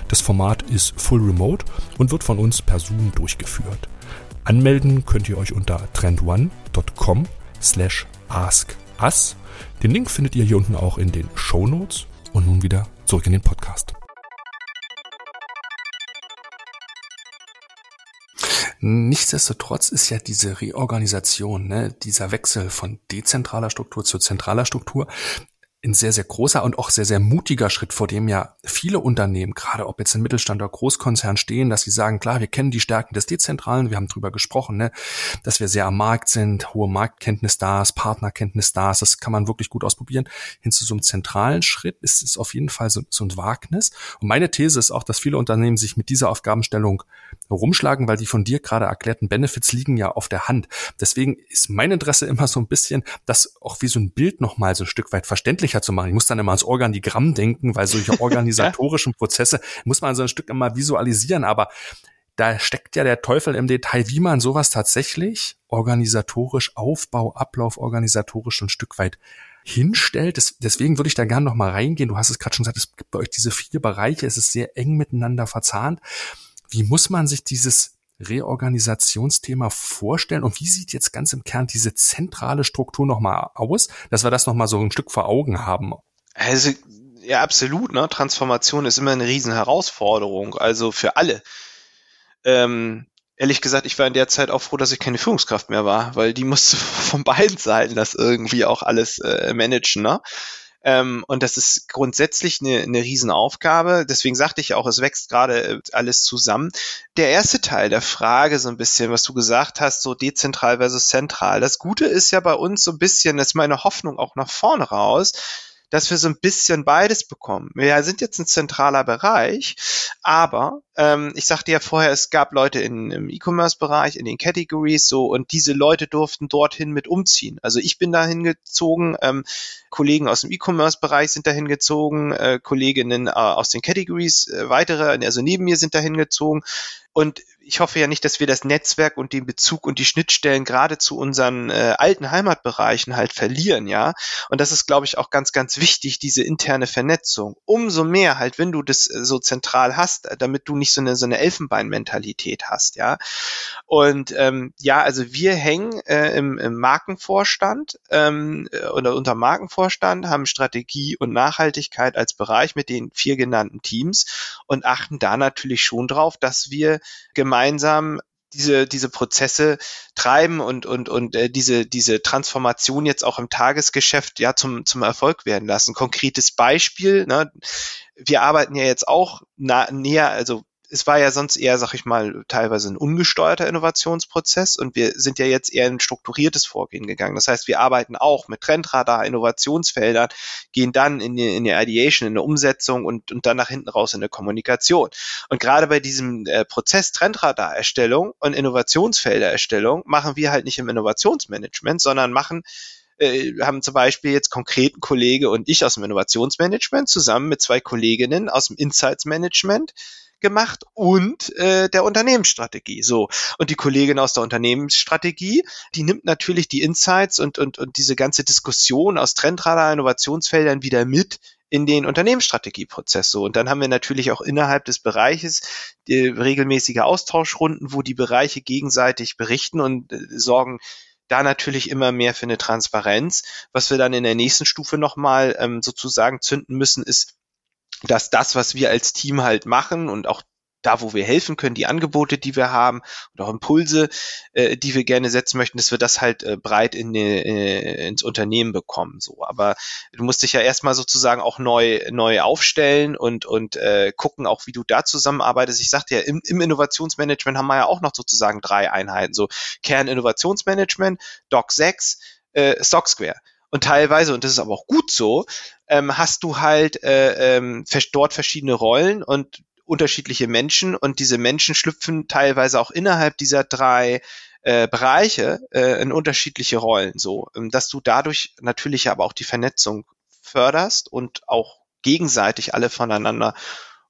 Das Format ist full remote und wird von uns per Zoom durchgeführt. Anmelden könnt ihr euch unter trendone.com slash askus. Den Link findet ihr hier unten auch in den Show Notes. Und nun wieder zurück in den Podcast. Nichtsdestotrotz ist ja diese Reorganisation, ne, dieser Wechsel von dezentraler Struktur zu zentraler Struktur ein sehr, sehr großer und auch sehr, sehr mutiger Schritt, vor dem ja viele Unternehmen, gerade ob jetzt ein Mittelstand oder Großkonzern stehen, dass sie sagen, klar, wir kennen die Stärken des Dezentralen, wir haben drüber gesprochen, ne, dass wir sehr am Markt sind, hohe Marktkenntnis da ist, Partnerkenntnis da ist, das kann man wirklich gut ausprobieren. Hin zu so einem zentralen Schritt ist es auf jeden Fall so, so ein Wagnis. Und meine These ist auch, dass viele Unternehmen sich mit dieser Aufgabenstellung rumschlagen, weil die von dir gerade erklärten Benefits liegen ja auf der Hand. Deswegen ist mein Interesse immer so ein bisschen, das auch wie so ein Bild nochmal so ein Stück weit verständlicher zu machen. Ich muss dann immer ans Organigramm denken, weil solche organisatorischen Prozesse muss man so ein Stück immer visualisieren, aber da steckt ja der Teufel im Detail, wie man sowas tatsächlich organisatorisch, Aufbau, Ablauf organisatorisch ein Stück weit hinstellt. Das, deswegen würde ich da gerne noch mal reingehen. Du hast es gerade schon gesagt, es gibt bei euch diese vier Bereiche, es ist sehr eng miteinander verzahnt. Wie muss man sich dieses Reorganisationsthema vorstellen und wie sieht jetzt ganz im Kern diese zentrale Struktur nochmal aus, dass wir das nochmal so ein Stück vor Augen haben? Also, ja, absolut, ne? Transformation ist immer eine riesen Herausforderung, also für alle. Ähm, ehrlich gesagt, ich war in der Zeit auch froh, dass ich keine Führungskraft mehr war, weil die musste von beiden Seiten das irgendwie auch alles äh, managen, ne? Ähm, und das ist grundsätzlich eine, eine Riesenaufgabe. Deswegen sagte ich auch, es wächst gerade äh, alles zusammen. Der erste Teil der Frage, so ein bisschen, was du gesagt hast, so dezentral versus zentral. Das Gute ist ja bei uns so ein bisschen, das ist meine Hoffnung auch nach vorne raus, dass wir so ein bisschen beides bekommen. Wir sind jetzt ein zentraler Bereich, aber ähm, ich sagte ja vorher, es gab Leute in, im E-Commerce-Bereich, in den Categories so und diese Leute durften dorthin mit umziehen. Also ich bin dahin gezogen, ähm, Kollegen aus dem E-Commerce-Bereich sind dahin gezogen, äh, Kolleginnen äh, aus den Categories, äh, weitere, also neben mir sind dahin gezogen und ich hoffe ja nicht, dass wir das Netzwerk und den Bezug und die Schnittstellen gerade zu unseren äh, alten Heimatbereichen halt verlieren, ja. Und das ist, glaube ich, auch ganz, ganz wichtig, diese interne Vernetzung. Umso mehr halt, wenn du das äh, so zentral hast, äh, damit du nicht so eine, so eine Elfenbeinmentalität hast, ja. Und ähm, ja, also wir hängen äh, im, im Markenvorstand ähm, äh, oder unter Markenvorstand, haben Strategie und Nachhaltigkeit als Bereich mit den vier genannten Teams und achten da natürlich schon drauf, dass wir gemeinsam diese, diese Prozesse treiben und, und, und äh, diese, diese Transformation jetzt auch im Tagesgeschäft ja zum, zum Erfolg werden lassen. Konkretes Beispiel, ne, wir arbeiten ja jetzt auch nah, näher, also es war ja sonst eher, sag ich mal, teilweise ein ungesteuerter Innovationsprozess und wir sind ja jetzt eher ein strukturiertes Vorgehen gegangen. Das heißt, wir arbeiten auch mit Trendradar, Innovationsfeldern, gehen dann in die, in die Ideation, in der Umsetzung und, und dann nach hinten raus in der Kommunikation. Und gerade bei diesem äh, Prozess Trendradar-Erstellung und Innovationsfelder-Erstellung machen wir halt nicht im Innovationsmanagement, sondern machen äh, haben zum Beispiel jetzt konkreten Kollege und ich aus dem Innovationsmanagement zusammen mit zwei Kolleginnen aus dem Insights Management gemacht und äh, der Unternehmensstrategie. So. Und die Kollegin aus der Unternehmensstrategie, die nimmt natürlich die Insights und, und, und diese ganze Diskussion aus Trendradar Innovationsfeldern wieder mit in den Unternehmensstrategieprozess. So. Und dann haben wir natürlich auch innerhalb des Bereiches die regelmäßige Austauschrunden, wo die Bereiche gegenseitig berichten und äh, sorgen da natürlich immer mehr für eine Transparenz. Was wir dann in der nächsten Stufe nochmal ähm, sozusagen zünden müssen, ist dass das, was wir als Team halt machen und auch da, wo wir helfen können, die Angebote, die wir haben und auch Impulse, äh, die wir gerne setzen möchten, dass wir das halt äh, breit in, äh, ins Unternehmen bekommen. So, aber du musst dich ja erstmal sozusagen auch neu neu aufstellen und und äh, gucken auch, wie du da zusammenarbeitest. Ich sagte ja, im, im Innovationsmanagement haben wir ja auch noch sozusagen drei Einheiten, so Kerninnovationsmanagement, Doc 6, äh, Stock Square. Und teilweise, und das ist aber auch gut so, ähm, hast du halt äh, ähm, dort verschiedene Rollen und unterschiedliche Menschen und diese Menschen schlüpfen teilweise auch innerhalb dieser drei äh, Bereiche äh, in unterschiedliche Rollen, so. Ähm, dass du dadurch natürlich aber auch die Vernetzung förderst und auch gegenseitig alle voneinander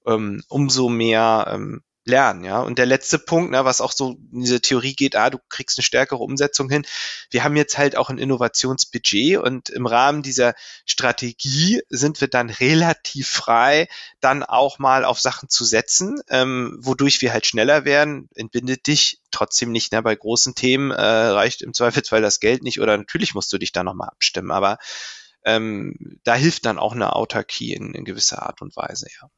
ähm, umso mehr ähm, lernen, ja. Und der letzte Punkt, ne, was auch so in diese Theorie geht, ah, du kriegst eine stärkere Umsetzung hin. Wir haben jetzt halt auch ein Innovationsbudget und im Rahmen dieser Strategie sind wir dann relativ frei, dann auch mal auf Sachen zu setzen, ähm, wodurch wir halt schneller werden. Entbindet dich trotzdem nicht, ne, bei großen Themen äh, reicht im Zweifelsfall das Geld nicht oder natürlich musst du dich da nochmal abstimmen, aber ähm, da hilft dann auch eine Autarkie in, in gewisser Art und Weise, ja.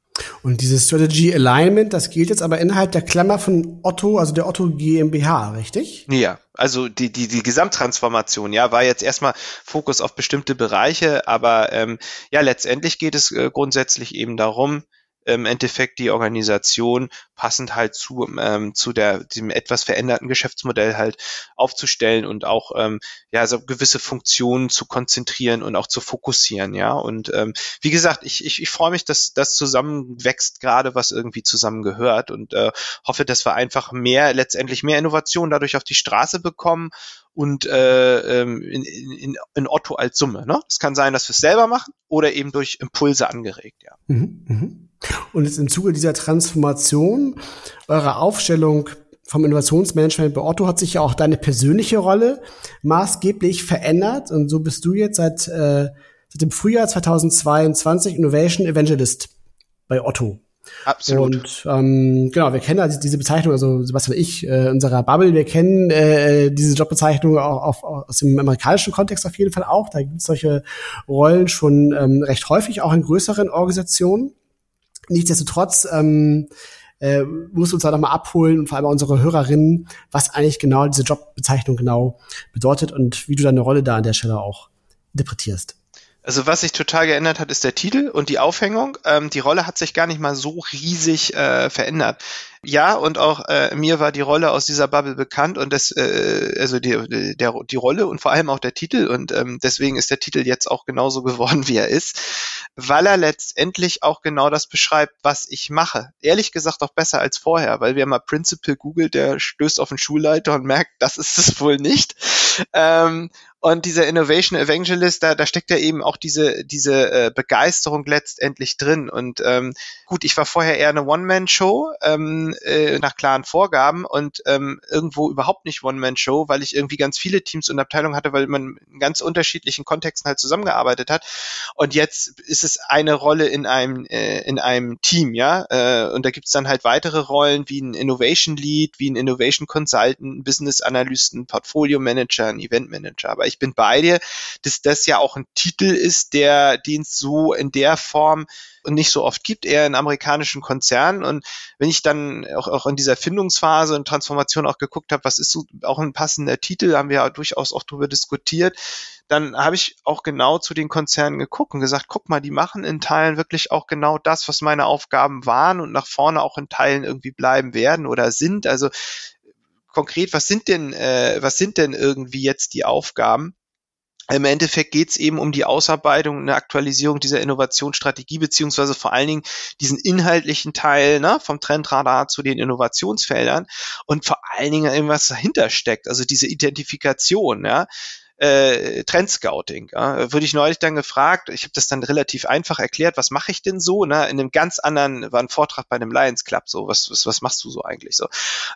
Und dieses Strategy Alignment, das gilt jetzt aber innerhalb der Klammer von Otto, also der Otto GmbH, richtig? Ja, also die, die, die Gesamttransformation, ja, war jetzt erstmal Fokus auf bestimmte Bereiche, aber ähm, ja, letztendlich geht es äh, grundsätzlich eben darum, im Endeffekt die Organisation passend halt zu, ähm, zu der, dem etwas veränderten Geschäftsmodell halt aufzustellen und auch ähm, ja, so gewisse Funktionen zu konzentrieren und auch zu fokussieren, ja. Und ähm, wie gesagt, ich, ich, ich freue mich, dass das zusammenwächst, gerade was irgendwie zusammengehört und äh, hoffe, dass wir einfach mehr, letztendlich mehr Innovation dadurch auf die Straße bekommen und äh, ähm, in, in, in Otto als Summe. Ne? Es kann sein, dass wir es selber machen oder eben durch Impulse angeregt, ja. Mhm, mh. Und jetzt im Zuge dieser Transformation, eurer Aufstellung vom Innovationsmanagement bei Otto hat sich ja auch deine persönliche Rolle maßgeblich verändert. Und so bist du jetzt seit, äh, seit dem Frühjahr 2022 Innovation Evangelist bei Otto. Absolut. Und ähm, genau, wir kennen also diese Bezeichnung, also Sebastian und ich, äh, unserer Bubble, wir kennen äh, diese Jobbezeichnung auch auf, aus dem amerikanischen Kontext auf jeden Fall auch. Da gibt es solche Rollen schon ähm, recht häufig, auch in größeren Organisationen. Nichtsdestotrotz ähm, äh, muss uns da nochmal abholen und vor allem unsere Hörerinnen, was eigentlich genau diese Jobbezeichnung genau bedeutet und wie du deine Rolle da an der Stelle auch interpretierst. Also was sich total geändert hat, ist der Titel und die Aufhängung. Ähm, die Rolle hat sich gar nicht mal so riesig äh, verändert. Ja, und auch äh, mir war die Rolle aus dieser Bubble bekannt und das, äh, also die, der, die Rolle und vor allem auch der Titel und ähm, deswegen ist der Titel jetzt auch genauso geworden, wie er ist, weil er letztendlich auch genau das beschreibt, was ich mache. Ehrlich gesagt auch besser als vorher, weil wer mal Principal googelt, der stößt auf den Schulleiter und merkt, das ist es wohl nicht. Ähm, und dieser Innovation Evangelist, da, da steckt ja eben auch diese, diese äh, Begeisterung letztendlich drin. Und ähm, gut, ich war vorher eher eine One-Man-Show ähm, äh, nach klaren Vorgaben und ähm, irgendwo überhaupt nicht One-Man-Show, weil ich irgendwie ganz viele Teams und Abteilungen hatte, weil man in ganz unterschiedlichen Kontexten halt zusammengearbeitet hat. Und jetzt ist es eine Rolle in einem, äh, in einem Team, ja. Äh, und da gibt's dann halt weitere Rollen wie ein Innovation Lead, wie ein Innovation Consultant, ein Business Analysten, Portfolio Manager, ein Event Manager. Aber bin bei dir, dass das ja auch ein Titel ist, der den es so in der Form nicht so oft gibt, eher in amerikanischen Konzernen. Und wenn ich dann auch, auch in dieser Findungsphase und Transformation auch geguckt habe, was ist so auch ein passender Titel, haben wir ja durchaus auch darüber diskutiert, dann habe ich auch genau zu den Konzernen geguckt und gesagt, guck mal, die machen in Teilen wirklich auch genau das, was meine Aufgaben waren und nach vorne auch in Teilen irgendwie bleiben werden oder sind. Also konkret, was sind denn, äh, was sind denn irgendwie jetzt die Aufgaben? Im Endeffekt geht es eben um die Ausarbeitung und eine Aktualisierung dieser Innovationsstrategie, beziehungsweise vor allen Dingen diesen inhaltlichen Teil ne, vom Trendradar zu den Innovationsfeldern und vor allen Dingen irgendwas dahinter steckt, also diese Identifikation. Ja äh, Trendscouting. Ja. Wurde ich neulich dann gefragt, ich habe das dann relativ einfach erklärt, was mache ich denn so? Ne? In einem ganz anderen, war ein Vortrag bei einem Lions Club, so, was, was, was machst du so eigentlich so?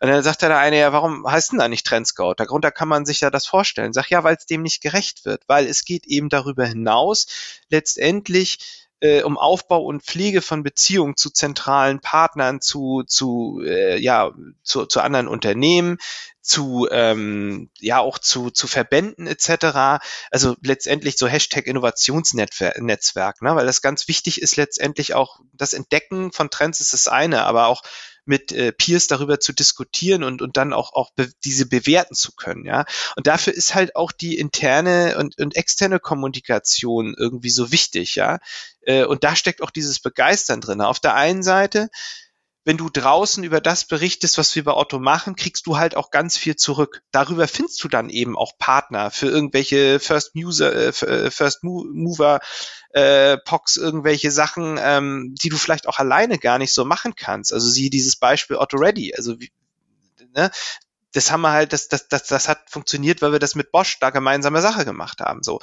Und dann sagt der eine, ja, warum heißt denn da nicht Trendscout? Darunter kann man sich ja das vorstellen. Sag ja, weil es dem nicht gerecht wird, weil es geht eben darüber hinaus, letztendlich äh, um Aufbau und Pflege von Beziehungen zu zentralen Partnern, zu, zu, äh, ja, zu, zu anderen Unternehmen, zu ähm, ja auch zu zu Verbänden etc. Also letztendlich so Hashtag Innovationsnetzwerk, ne? weil das ganz wichtig ist letztendlich auch das Entdecken von Trends ist das eine, aber auch mit äh, Peers darüber zu diskutieren und, und dann auch, auch be diese bewerten zu können, ja. Und dafür ist halt auch die interne und, und externe Kommunikation irgendwie so wichtig, ja. Äh, und da steckt auch dieses Begeistern drin. Auf der einen Seite wenn du draußen über das berichtest, was wir bei Otto machen, kriegst du halt auch ganz viel zurück. Darüber findest du dann eben auch Partner für irgendwelche First User, äh, äh First Mover, äh, POCs, irgendwelche Sachen, ähm, die du vielleicht auch alleine gar nicht so machen kannst. Also sieh dieses Beispiel Otto Ready. Also wie, ne, das haben wir halt, das, das, das, das hat funktioniert, weil wir das mit Bosch da gemeinsame Sache gemacht haben. So.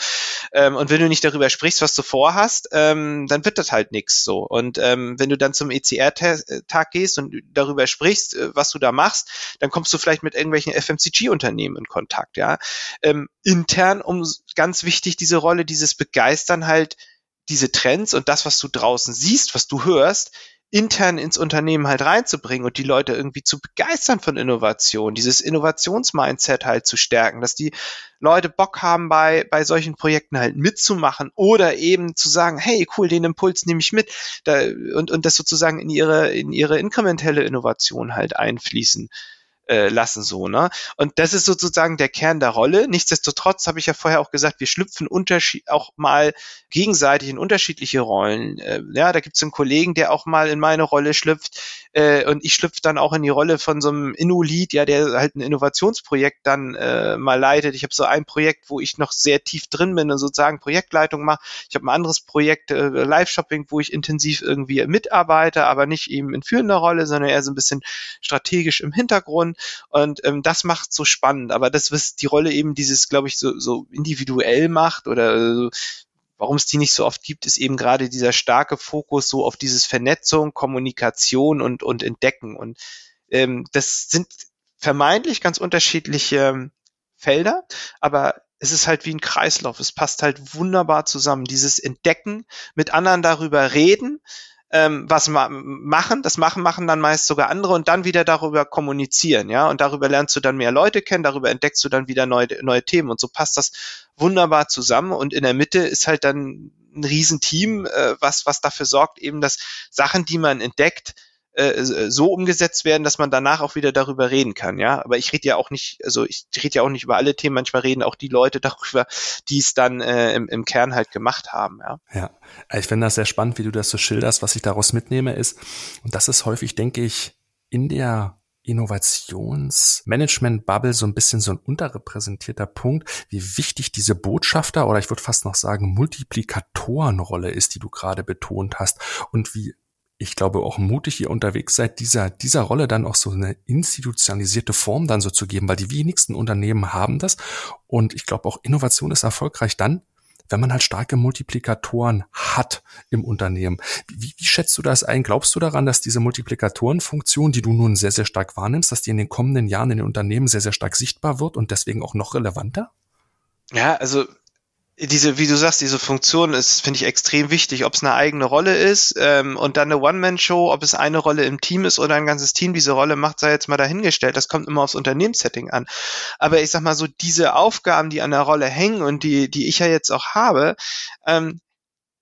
Ähm, und wenn du nicht darüber sprichst, was du vorhast, ähm, dann wird das halt nix so. Und ähm, wenn du dann zum ECR-Tag gehst und darüber sprichst, äh, was du da machst, dann kommst du vielleicht mit irgendwelchen FMCG-Unternehmen in Kontakt, ja. Ähm, intern, um ganz wichtig, diese Rolle, dieses Begeistern halt, diese Trends und das, was du draußen siehst, was du hörst, intern ins Unternehmen halt reinzubringen und die Leute irgendwie zu begeistern von Innovation, dieses Innovationsmindset halt zu stärken, dass die Leute Bock haben, bei, bei solchen Projekten halt mitzumachen oder eben zu sagen, hey, cool, den Impuls nehme ich mit da, und, und das sozusagen in ihre, in ihre inkrementelle Innovation halt einfließen äh, lassen so, ne? Und das ist sozusagen der Kern der Rolle. Nichtsdestotrotz habe ich ja vorher auch gesagt, wir schlüpfen unterschied auch mal gegenseitig in unterschiedliche Rollen. Äh, ja, da gibt es einen Kollegen, der auch mal in meine Rolle schlüpft äh, und ich schlüpfe dann auch in die Rolle von so einem Inno-Lead, ja, der halt ein Innovationsprojekt dann äh, mal leitet. Ich habe so ein Projekt, wo ich noch sehr tief drin bin und sozusagen Projektleitung mache. Ich habe ein anderes Projekt, äh, Live-Shopping, wo ich intensiv irgendwie mitarbeite, aber nicht eben in führender Rolle, sondern eher so ein bisschen strategisch im Hintergrund. Und ähm, das macht so spannend. Aber das, was die Rolle eben dieses, glaube ich, so, so individuell macht oder äh, warum es die nicht so oft gibt, ist eben gerade dieser starke Fokus so auf dieses Vernetzung, Kommunikation und, und Entdecken. Und ähm, das sind vermeintlich ganz unterschiedliche Felder, aber es ist halt wie ein Kreislauf. Es passt halt wunderbar zusammen. Dieses Entdecken, mit anderen darüber reden, ähm, was ma machen. Das machen machen dann meist sogar andere und dann wieder darüber kommunizieren, ja. Und darüber lernst du dann mehr Leute kennen, darüber entdeckst du dann wieder neue, neue Themen und so passt das wunderbar zusammen. Und in der Mitte ist halt dann ein Riesenteam, äh, was, was dafür sorgt, eben, dass Sachen, die man entdeckt, äh, so umgesetzt werden, dass man danach auch wieder darüber reden kann, ja. Aber ich rede ja auch nicht, also ich rede ja auch nicht über alle Themen, manchmal reden auch die Leute darüber, die es dann äh, im, im Kern halt gemacht haben, ja. Ja, ich finde das sehr spannend, wie du das so schilderst. Was ich daraus mitnehme ist, und das ist häufig, denke ich, in der Innovationsmanagement-Bubble so ein bisschen so ein unterrepräsentierter Punkt, wie wichtig diese Botschafter oder ich würde fast noch sagen Multiplikatorenrolle ist, die du gerade betont hast und wie ich glaube, auch mutig ihr unterwegs seid, dieser, dieser Rolle dann auch so eine institutionalisierte Form dann so zu geben, weil die wenigsten Unternehmen haben das. Und ich glaube auch, Innovation ist erfolgreich dann, wenn man halt starke Multiplikatoren hat im Unternehmen. Wie, wie schätzt du das ein? Glaubst du daran, dass diese Multiplikatorenfunktion, die du nun sehr, sehr stark wahrnimmst, dass die in den kommenden Jahren in den Unternehmen sehr, sehr stark sichtbar wird und deswegen auch noch relevanter? Ja, also diese, wie du sagst, diese Funktion ist, finde ich, extrem wichtig, ob es eine eigene Rolle ist ähm, und dann eine One-Man-Show, ob es eine Rolle im Team ist oder ein ganzes Team diese Rolle macht, sei jetzt mal dahingestellt. Das kommt immer aufs Unternehmenssetting an. Aber ich sag mal so, diese Aufgaben, die an der Rolle hängen und die, die ich ja jetzt auch habe, ähm,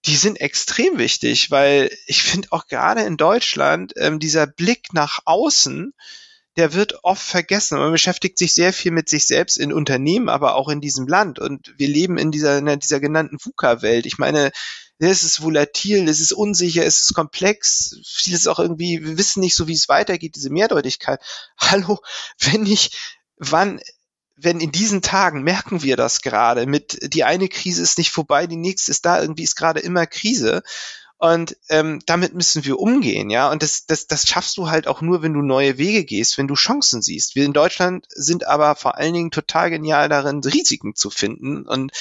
die sind extrem wichtig, weil ich finde auch gerade in Deutschland ähm, dieser Blick nach außen, der wird oft vergessen. Man beschäftigt sich sehr viel mit sich selbst in Unternehmen, aber auch in diesem Land. Und wir leben in dieser, in dieser genannten VUCA-Welt. Ich meine, es ist volatil, es ist unsicher, es ist komplex. Vieles auch irgendwie, wir wissen nicht so, wie es weitergeht, diese Mehrdeutigkeit. Hallo, wenn ich, wann, wenn in diesen Tagen merken wir das gerade mit, die eine Krise ist nicht vorbei, die nächste ist da, irgendwie ist gerade immer Krise. Und ähm, damit müssen wir umgehen, ja. Und das, das, das schaffst du halt auch nur, wenn du neue Wege gehst, wenn du Chancen siehst. Wir in Deutschland sind aber vor allen Dingen total genial darin, Risiken zu finden. Und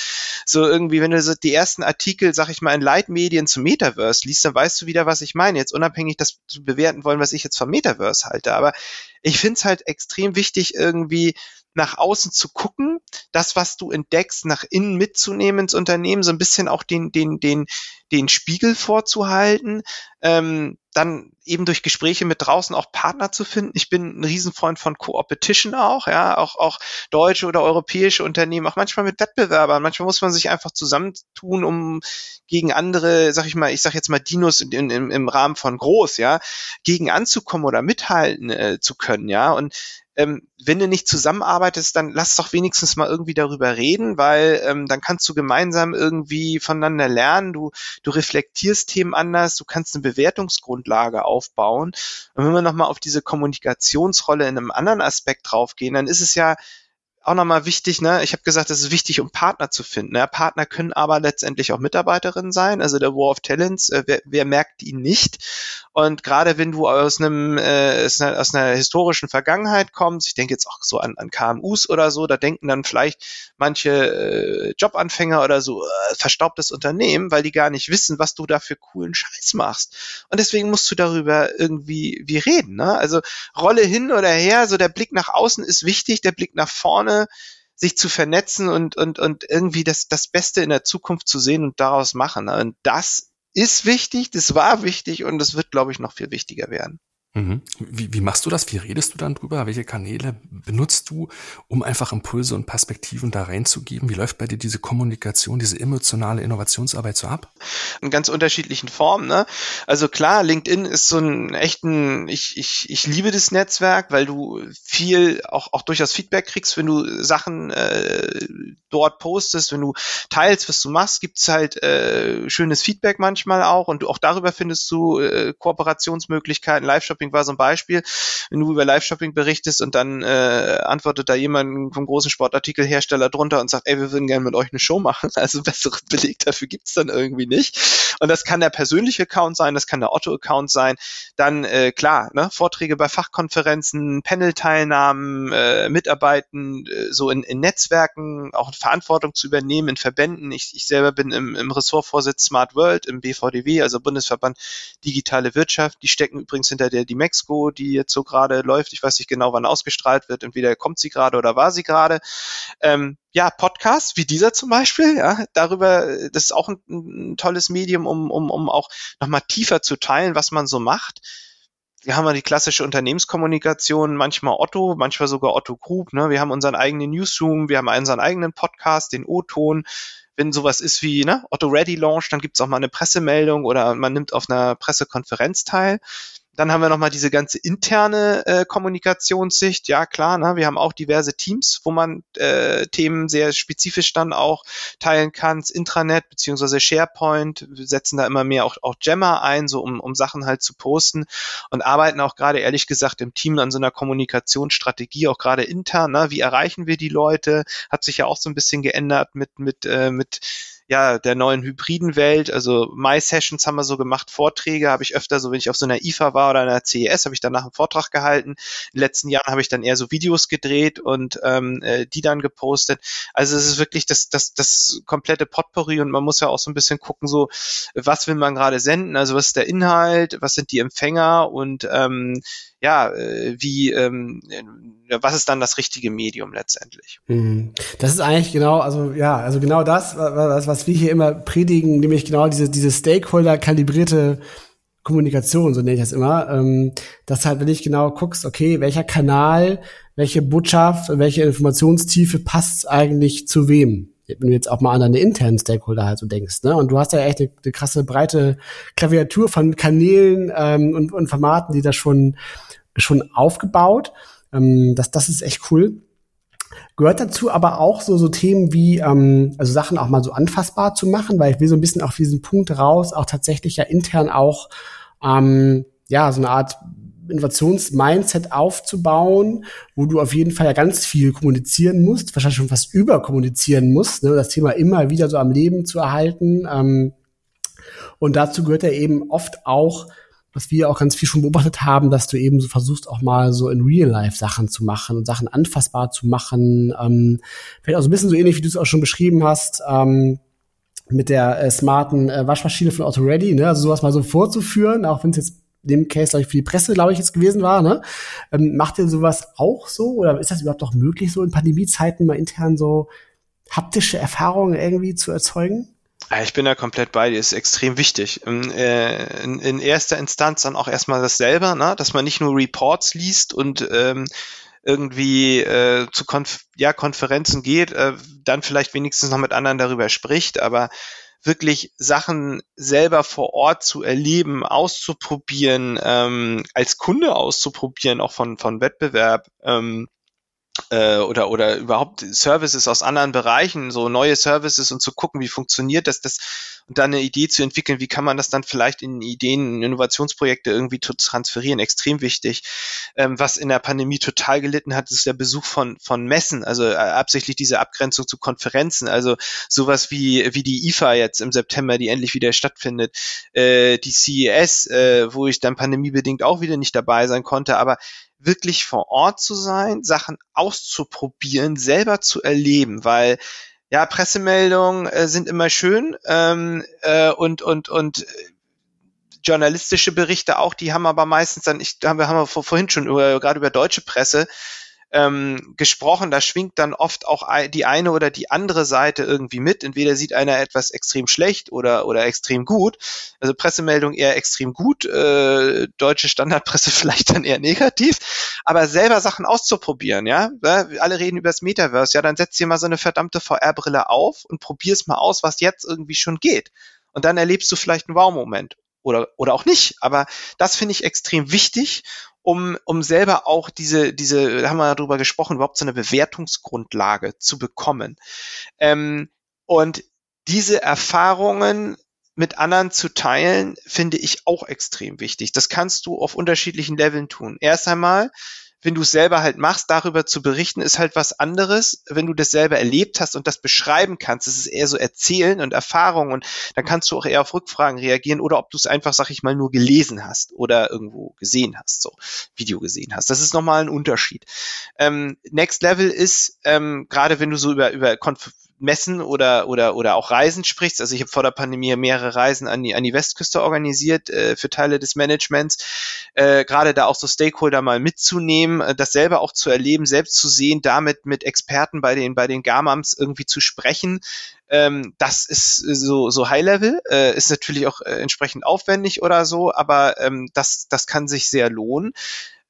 so irgendwie, wenn du so die ersten Artikel, sag ich mal, in Leitmedien zum Metaverse liest, dann weißt du wieder, was ich meine. Jetzt unabhängig das zu bewerten wollen, was ich jetzt vom Metaverse halte. Aber ich finde es halt extrem wichtig, irgendwie nach außen zu gucken, das, was du entdeckst, nach innen mitzunehmen ins Unternehmen, so ein bisschen auch den, den, den, den Spiegel vorzuhalten, ähm, dann eben durch Gespräche mit draußen auch Partner zu finden. Ich bin ein Riesenfreund von Co-Opetition auch, ja, auch, auch deutsche oder europäische Unternehmen, auch manchmal mit Wettbewerbern. Manchmal muss man sich einfach zusammentun, um gegen andere, sag ich mal, ich sag jetzt mal Dinos in, in, im Rahmen von groß, ja, gegen anzukommen oder mithalten äh, zu können, ja. Und ähm, wenn du nicht zusammenarbeitest, dann lass doch wenigstens mal irgendwie darüber reden, weil ähm, dann kannst du gemeinsam irgendwie voneinander lernen, du, du reflektierst Themen anders, du kannst eine Bewertungsgrundlage aufbauen. Und wenn wir nochmal auf diese Kommunikationsrolle in einem anderen Aspekt draufgehen, dann ist es ja auch nochmal wichtig, ne? Ich habe gesagt, es ist wichtig, um Partner zu finden. Ne? Partner können aber letztendlich auch Mitarbeiterinnen sein. Also der War of Talents, äh, wer, wer merkt ihn nicht? Und gerade wenn du aus einem äh, aus, einer, historischen Vergangenheit kommst, ich denke jetzt auch so an, an KMUs oder so, da denken dann vielleicht manche äh, Jobanfänger oder so äh, verstaubtes Unternehmen, weil die gar nicht wissen, was du da für coolen Scheiß machst. Und deswegen musst du darüber irgendwie wie reden. Ne? Also Rolle hin oder her, so der Blick nach außen ist wichtig, der Blick nach vorne sich zu vernetzen und, und, und irgendwie das, das Beste in der Zukunft zu sehen und daraus machen. Und das ist wichtig, das war wichtig und das wird, glaube ich, noch viel wichtiger werden. Mhm. Wie, wie machst du das? Wie redest du dann drüber? Welche Kanäle benutzt du, um einfach Impulse und Perspektiven da reinzugeben? Wie läuft bei dir diese Kommunikation, diese emotionale Innovationsarbeit so ab? In ganz unterschiedlichen Formen. Ne? Also klar, LinkedIn ist so ein echten, ich, ich, ich liebe das Netzwerk, weil du viel auch, auch durchaus Feedback kriegst, wenn du Sachen äh, dort postest, wenn du teilst, was du machst, gibt's halt äh, schönes Feedback manchmal auch und auch darüber findest du äh, Kooperationsmöglichkeiten, Live-Shop Live-Shopping war so ein Beispiel. Wenn du über Live-Shopping berichtest und dann äh, antwortet da jemand vom großen Sportartikelhersteller drunter und sagt, ey, wir würden gerne mit euch eine Show machen. Also besseren Beleg dafür gibt's dann irgendwie nicht. Und das kann der persönliche Account sein, das kann der Otto-Account sein. Dann, äh, klar, ne, Vorträge bei Fachkonferenzen, Panel-Teilnahmen, äh, Mitarbeiten, äh, so in, in Netzwerken, auch Verantwortung zu übernehmen in Verbänden. Ich, ich selber bin im, im Ressortvorsitz Smart World, im BVDW, also Bundesverband Digitale Wirtschaft. Die stecken übrigens hinter der die Mexiko, die jetzt so gerade läuft. Ich weiß nicht genau, wann ausgestrahlt wird. Entweder kommt sie gerade oder war sie gerade. Ähm, ja, Podcasts wie dieser zum Beispiel, ja, darüber, das ist auch ein, ein tolles Medium, um, um, um auch nochmal tiefer zu teilen, was man so macht wir haben ja die klassische Unternehmenskommunikation, manchmal Otto, manchmal sogar Otto Group. Ne? Wir haben unseren eigenen Newsroom, wir haben unseren eigenen Podcast, den O-Ton. Wenn sowas ist wie ne, Otto Ready Launch, dann gibt's auch mal eine Pressemeldung oder man nimmt auf einer Pressekonferenz teil. Dann haben wir nochmal diese ganze interne äh, Kommunikationssicht. Ja, klar, ne? wir haben auch diverse Teams, wo man äh, Themen sehr spezifisch dann auch teilen kann. Intranet beziehungsweise SharePoint. Wir setzen da immer mehr auch, auch Jammer ein, so um, um Sachen halt zu posten und arbeiten auch gerade ehrlich gesagt im Team an so einer Kommunikationsstrategie, auch gerade intern. Ne? Wie erreichen wir die Leute? Hat sich ja auch so ein bisschen geändert mit, mit, äh, mit ja, der neuen hybriden Welt. Also My Sessions haben wir so gemacht, Vorträge habe ich öfter, so wenn ich auf so einer IFA war oder einer CES, habe ich danach einen Vortrag gehalten. In den letzten Jahren habe ich dann eher so Videos gedreht und ähm, äh, die dann gepostet. Also es ist wirklich das, das, das komplette Potpourri und man muss ja auch so ein bisschen gucken, so was will man gerade senden, also was ist der Inhalt, was sind die Empfänger und ähm, ja, äh, wie, ähm, was ist dann das richtige Medium letztendlich? Mhm. Das ist eigentlich genau, also ja, also genau das, was, was wir hier immer predigen, nämlich genau diese, diese Stakeholder-kalibrierte Kommunikation, so nenne ich das immer, ähm, dass halt, wenn ich genau guckst, okay, welcher Kanal, welche Botschaft welche Informationstiefe passt eigentlich zu wem? Wenn du jetzt auch mal an deine internen Stakeholder halt so denkst, ne? Und du hast ja echt eine, eine krasse breite Klaviatur von Kanälen ähm, und, und Formaten, die da schon schon aufgebaut. Ähm, das, das ist echt cool. Gehört dazu aber auch so, so Themen wie, ähm, also Sachen auch mal so anfassbar zu machen, weil ich will so ein bisschen auf diesen Punkt raus, auch tatsächlich ja intern auch, ähm, ja, so eine Art Innovations-Mindset aufzubauen, wo du auf jeden Fall ja ganz viel kommunizieren musst, wahrscheinlich schon fast überkommunizieren musst, ne, das Thema immer wieder so am Leben zu erhalten. Ähm, und dazu gehört ja eben oft auch was wir auch ganz viel schon beobachtet haben, dass du eben so versuchst, auch mal so in Real-Life Sachen zu machen und Sachen anfassbar zu machen. Ähm, vielleicht auch so ein bisschen so ähnlich, wie du es auch schon beschrieben hast, ähm, mit der äh, smarten äh, Waschmaschine von Auto Ready, ne? Also sowas mal so vorzuführen, auch wenn es jetzt dem Case, glaube ich, für die Presse, glaube ich, jetzt gewesen war, ne? Ähm, macht ihr sowas auch so? Oder ist das überhaupt auch möglich, so in Pandemiezeiten mal intern so haptische Erfahrungen irgendwie zu erzeugen? Ich bin da komplett bei dir, ist extrem wichtig. In, äh, in, in erster Instanz dann auch erstmal das selber, ne? dass man nicht nur Reports liest und ähm, irgendwie äh, zu Konf ja, Konferenzen geht, äh, dann vielleicht wenigstens noch mit anderen darüber spricht, aber wirklich Sachen selber vor Ort zu erleben, auszuprobieren, ähm, als Kunde auszuprobieren, auch von, von Wettbewerb, ähm, äh, oder oder überhaupt Services aus anderen Bereichen, so neue Services und zu gucken, wie funktioniert das, das und dann eine Idee zu entwickeln, wie kann man das dann vielleicht in Ideen, in Innovationsprojekte irgendwie zu transferieren, extrem wichtig. Ähm, was in der Pandemie total gelitten hat, ist der Besuch von von Messen, also äh, absichtlich diese Abgrenzung zu Konferenzen, also sowas wie wie die IFA jetzt im September, die endlich wieder stattfindet, äh, die CES, äh, wo ich dann pandemiebedingt auch wieder nicht dabei sein konnte, aber wirklich vor Ort zu sein, Sachen auszuprobieren, selber zu erleben, weil ja, Pressemeldungen äh, sind immer schön ähm, äh, und und und äh, journalistische Berichte auch, die haben aber meistens dann, ich, haben wir haben wir vorhin schon über, gerade über deutsche Presse ähm, gesprochen, da schwingt dann oft auch die eine oder die andere Seite irgendwie mit. Entweder sieht einer etwas extrem schlecht oder, oder extrem gut. Also Pressemeldung eher extrem gut, äh, deutsche Standardpresse vielleicht dann eher negativ. Aber selber Sachen auszuprobieren, ja. Alle reden über das Metaverse, ja, dann setz dir mal so eine verdammte VR-Brille auf und probier's mal aus, was jetzt irgendwie schon geht. Und dann erlebst du vielleicht einen Wow-Moment oder, oder auch nicht. Aber das finde ich extrem wichtig um, um selber auch diese, diese, haben wir darüber gesprochen, überhaupt so eine Bewertungsgrundlage zu bekommen. Ähm, und diese Erfahrungen mit anderen zu teilen, finde ich auch extrem wichtig. Das kannst du auf unterschiedlichen Leveln tun. Erst einmal wenn du es selber halt machst, darüber zu berichten, ist halt was anderes. Wenn du das selber erlebt hast und das beschreiben kannst, das ist eher so Erzählen und Erfahrung und dann kannst du auch eher auf Rückfragen reagieren oder ob du es einfach, sag ich mal, nur gelesen hast oder irgendwo gesehen hast, so Video gesehen hast. Das ist nochmal ein Unterschied. Ähm, Next Level ist, ähm, gerade wenn du so über, über Konf Messen oder, oder, oder auch Reisen sprichst. Also ich habe vor der Pandemie mehrere Reisen an die, an die Westküste organisiert äh, für Teile des Managements. Äh, Gerade da auch so Stakeholder mal mitzunehmen, äh, das selber auch zu erleben, selbst zu sehen, damit mit Experten bei den, bei den Gamams irgendwie zu sprechen. Ähm, das ist so, so High-Level, äh, ist natürlich auch äh, entsprechend aufwendig oder so, aber ähm, das, das kann sich sehr lohnen.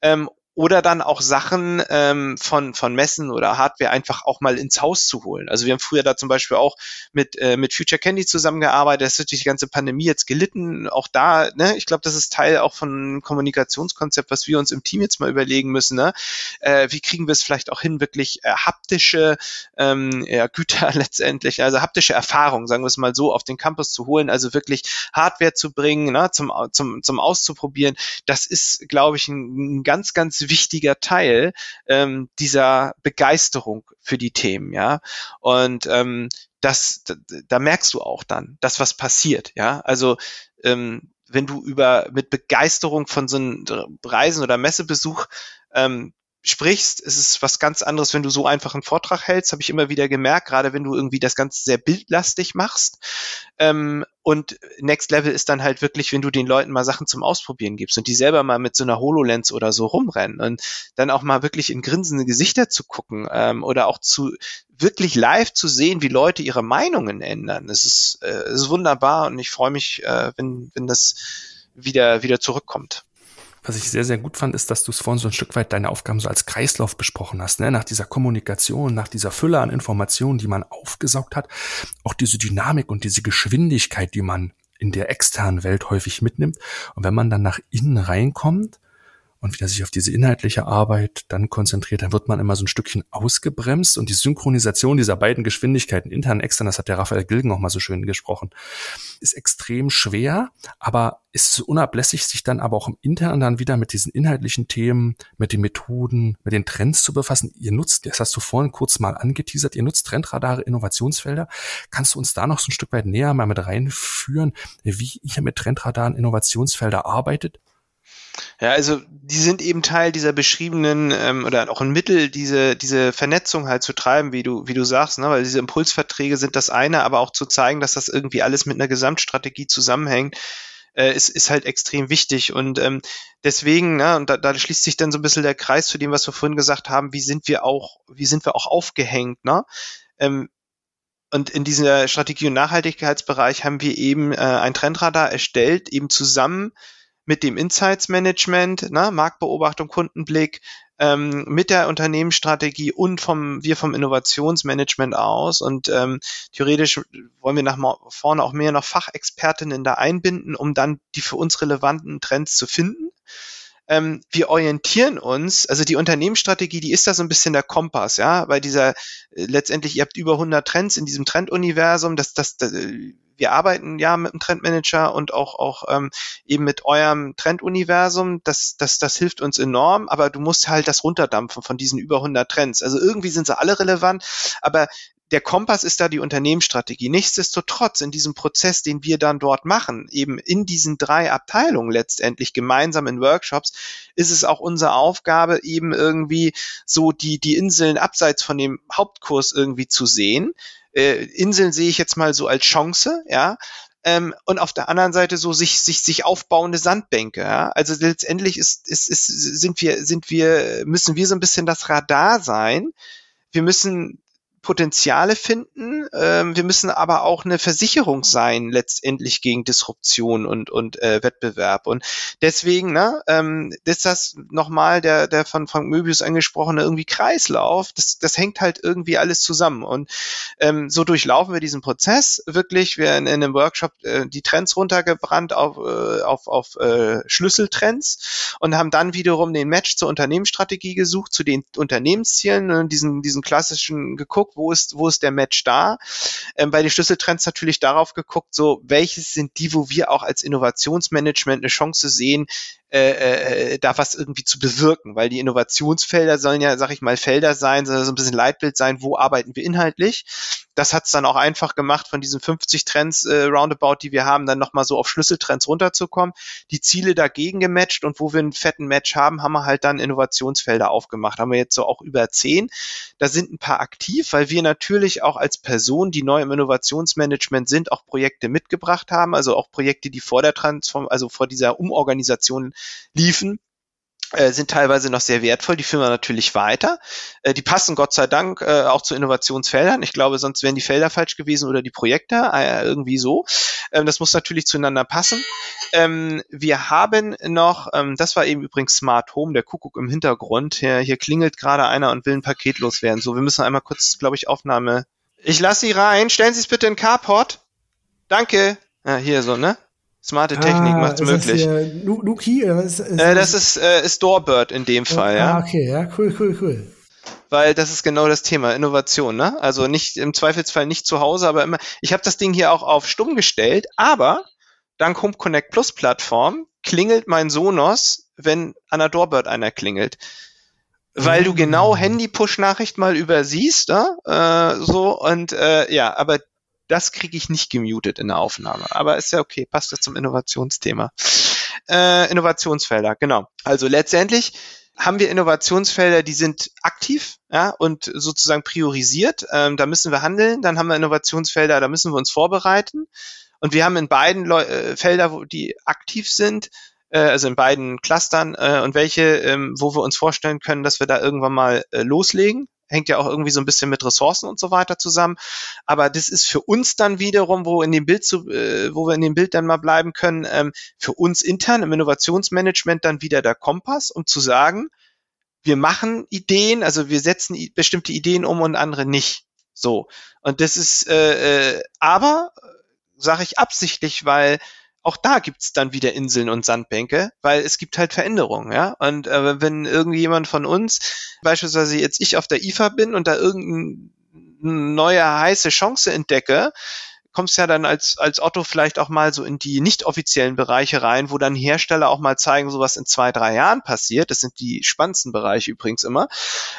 Ähm, oder dann auch Sachen ähm, von, von Messen oder Hardware einfach auch mal ins Haus zu holen. Also wir haben früher da zum Beispiel auch mit, äh, mit Future Candy zusammengearbeitet. Das ist natürlich die ganze Pandemie jetzt gelitten. Auch da, ne, ich glaube, das ist Teil auch von Kommunikationskonzept, was wir uns im Team jetzt mal überlegen müssen. Ne? Äh, wie kriegen wir es vielleicht auch hin, wirklich äh, haptische ähm, ja, Güter letztendlich, also haptische Erfahrung, sagen wir es mal so, auf den Campus zu holen, also wirklich Hardware zu bringen, ne, zum, zum, zum Auszuprobieren. Das ist, glaube ich, ein, ein ganz, ganz wichtiger Teil ähm, dieser Begeisterung für die Themen, ja. Und ähm, das, da, da merkst du auch dann, dass was passiert, ja. Also ähm, wenn du über mit Begeisterung von so einem Reisen oder Messebesuch ähm, sprichst, ist es was ganz anderes, wenn du so einfach einen Vortrag hältst, habe ich immer wieder gemerkt, gerade wenn du irgendwie das Ganze sehr bildlastig machst. Ähm, und Next Level ist dann halt wirklich, wenn du den Leuten mal Sachen zum Ausprobieren gibst und die selber mal mit so einer HoloLens oder so rumrennen und dann auch mal wirklich in grinsende Gesichter zu gucken ähm, oder auch zu wirklich live zu sehen, wie Leute ihre Meinungen ändern. Es ist, äh, es ist wunderbar und ich freue mich, äh, wenn, wenn das wieder, wieder zurückkommt. Was ich sehr, sehr gut fand, ist, dass du es vorhin so ein Stück weit deine Aufgaben so als Kreislauf besprochen hast, ne? nach dieser Kommunikation, nach dieser Fülle an Informationen, die man aufgesaugt hat, auch diese Dynamik und diese Geschwindigkeit, die man in der externen Welt häufig mitnimmt. Und wenn man dann nach innen reinkommt, und wieder sich auf diese inhaltliche Arbeit dann konzentriert, dann wird man immer so ein Stückchen ausgebremst und die Synchronisation dieser beiden Geschwindigkeiten, intern und extern, das hat der Raphael Gilgen noch mal so schön gesprochen, ist extrem schwer, aber ist unablässig, sich dann aber auch im Internen dann wieder mit diesen inhaltlichen Themen, mit den Methoden, mit den Trends zu befassen. Ihr nutzt, das hast du vorhin kurz mal angeteasert, ihr nutzt Trendradare, Innovationsfelder. Kannst du uns da noch so ein Stück weit näher mal mit reinführen, wie ihr mit Trendradaren Innovationsfelder arbeitet? Ja, also die sind eben Teil dieser beschriebenen ähm, oder auch ein Mittel, diese, diese Vernetzung halt zu treiben, wie du, wie du sagst, ne? weil diese Impulsverträge sind das eine, aber auch zu zeigen, dass das irgendwie alles mit einer Gesamtstrategie zusammenhängt, äh, ist, ist halt extrem wichtig. Und ähm, deswegen, ne, und da, da schließt sich dann so ein bisschen der Kreis zu dem, was wir vorhin gesagt haben, wie sind wir auch, wie sind wir auch aufgehängt, ne? Ähm, und in dieser Strategie- und Nachhaltigkeitsbereich haben wir eben äh, ein Trendradar erstellt, eben zusammen mit dem Insights Management, ne, Marktbeobachtung, Kundenblick, ähm, mit der Unternehmensstrategie und vom wir vom Innovationsmanagement aus. Und ähm, theoretisch wollen wir nach vorne auch mehr noch Fachexpertinnen da einbinden, um dann die für uns relevanten Trends zu finden ähm, wir orientieren uns, also die Unternehmensstrategie, die ist da so ein bisschen der Kompass, ja, weil dieser äh, letztendlich, ihr habt über 100 Trends in diesem Trenduniversum, das, das, das wir arbeiten ja mit dem Trendmanager und auch, auch ähm, eben mit eurem Trenduniversum. Das, das, das hilft uns enorm, aber du musst halt das runterdampfen von diesen über 100 Trends. Also irgendwie sind sie alle relevant, aber der Kompass ist da die Unternehmensstrategie. Nichtsdestotrotz in diesem Prozess, den wir dann dort machen, eben in diesen drei Abteilungen letztendlich gemeinsam in Workshops, ist es auch unsere Aufgabe, eben irgendwie so die, die Inseln abseits von dem Hauptkurs irgendwie zu sehen. Äh, Inseln sehe ich jetzt mal so als Chance, ja, ähm, und auf der anderen Seite so sich sich sich aufbauende Sandbänke. Ja? Also letztendlich ist, ist, ist sind wir sind wir müssen wir so ein bisschen das Radar sein. Wir müssen Potenziale finden. Ähm, wir müssen aber auch eine Versicherung sein, letztendlich gegen Disruption und, und äh, Wettbewerb. Und deswegen ne, ähm, ist das nochmal der, der von Frank Möbius angesprochene irgendwie Kreislauf. Das, das hängt halt irgendwie alles zusammen. Und ähm, so durchlaufen wir diesen Prozess wirklich. Wir in, in einem Workshop äh, die Trends runtergebrannt auf, äh, auf, auf äh, Schlüsseltrends und haben dann wiederum den Match zur Unternehmensstrategie gesucht, zu den Unternehmenszielen, äh, diesen, diesen klassischen geguckt geguckt, wo ist, wo ist der Match da. Ähm, bei den Schlüsseltrends natürlich darauf geguckt, so welches sind die, wo wir auch als Innovationsmanagement eine Chance sehen, äh, äh, da was irgendwie zu bewirken, weil die Innovationsfelder sollen ja, sag ich mal, Felder sein, soll so ein bisschen Leitbild sein, wo arbeiten wir inhaltlich. Das hat es dann auch einfach gemacht, von diesen 50 Trends äh, roundabout, die wir haben, dann nochmal so auf Schlüsseltrends runterzukommen, die Ziele dagegen gematcht und wo wir einen fetten Match haben, haben wir halt dann Innovationsfelder aufgemacht. Haben wir jetzt so auch über zehn. Da sind ein paar aktiv, weil wir natürlich auch als Person, die neu im Innovationsmanagement sind, auch Projekte mitgebracht haben, also auch Projekte, die vor der Transform, also vor dieser Umorganisation liefen, äh, sind teilweise noch sehr wertvoll. Die führen wir natürlich weiter. Äh, die passen Gott sei Dank äh, auch zu Innovationsfeldern. Ich glaube, sonst wären die Felder falsch gewesen oder die Projekte irgendwie so. Ähm, das muss natürlich zueinander passen. Ähm, wir haben noch, ähm, das war eben übrigens Smart Home, der Kuckuck im Hintergrund. Hier, hier klingelt gerade einer und will ein Paket loswerden. So, wir müssen einmal kurz, glaube ich, Aufnahme. Ich lasse Sie rein. Stellen Sie es bitte in Carport. Danke. Ja, hier so, ne? Smarte Technik ah, macht es möglich. Das Nuki oder was? Ist, äh, das ist, äh, ist Doorbird in dem Fall, ja. Ah, okay, ja, cool, cool, cool. Weil das ist genau das Thema, Innovation, ne? Also nicht im Zweifelsfall nicht zu Hause, aber immer. Ich habe das Ding hier auch auf stumm gestellt, aber dank Home Connect Plus Plattform klingelt mein Sonos, wenn an der Doorbird einer klingelt. Weil du genau ah. Handy-Push-Nachricht mal übersiehst, ne? äh, so und äh, ja, aber das kriege ich nicht gemutet in der Aufnahme. Aber ist ja okay, passt ja zum Innovationsthema. Äh, Innovationsfelder, genau. Also letztendlich haben wir Innovationsfelder, die sind aktiv ja, und sozusagen priorisiert. Ähm, da müssen wir handeln. Dann haben wir Innovationsfelder, da müssen wir uns vorbereiten. Und wir haben in beiden Leu äh, Felder, wo die aktiv sind, äh, also in beiden Clustern äh, und welche, ähm, wo wir uns vorstellen können, dass wir da irgendwann mal äh, loslegen hängt ja auch irgendwie so ein bisschen mit Ressourcen und so weiter zusammen. Aber das ist für uns dann wiederum, wo in dem Bild zu, äh, wo wir in dem Bild dann mal bleiben können, ähm, für uns intern im Innovationsmanagement dann wieder der Kompass, um zu sagen, wir machen Ideen, also wir setzen bestimmte Ideen um und andere nicht. So. Und das ist äh, äh, aber, sage ich absichtlich, weil auch da gibt's dann wieder Inseln und Sandbänke, weil es gibt halt Veränderungen, ja. Und äh, wenn irgendjemand von uns, beispielsweise jetzt ich auf der IFA bin und da irgendeine neue heiße Chance entdecke, kommst ja dann als, als Otto vielleicht auch mal so in die nicht offiziellen Bereiche rein, wo dann Hersteller auch mal zeigen, so was in zwei, drei Jahren passiert. Das sind die spannendsten Bereiche übrigens immer.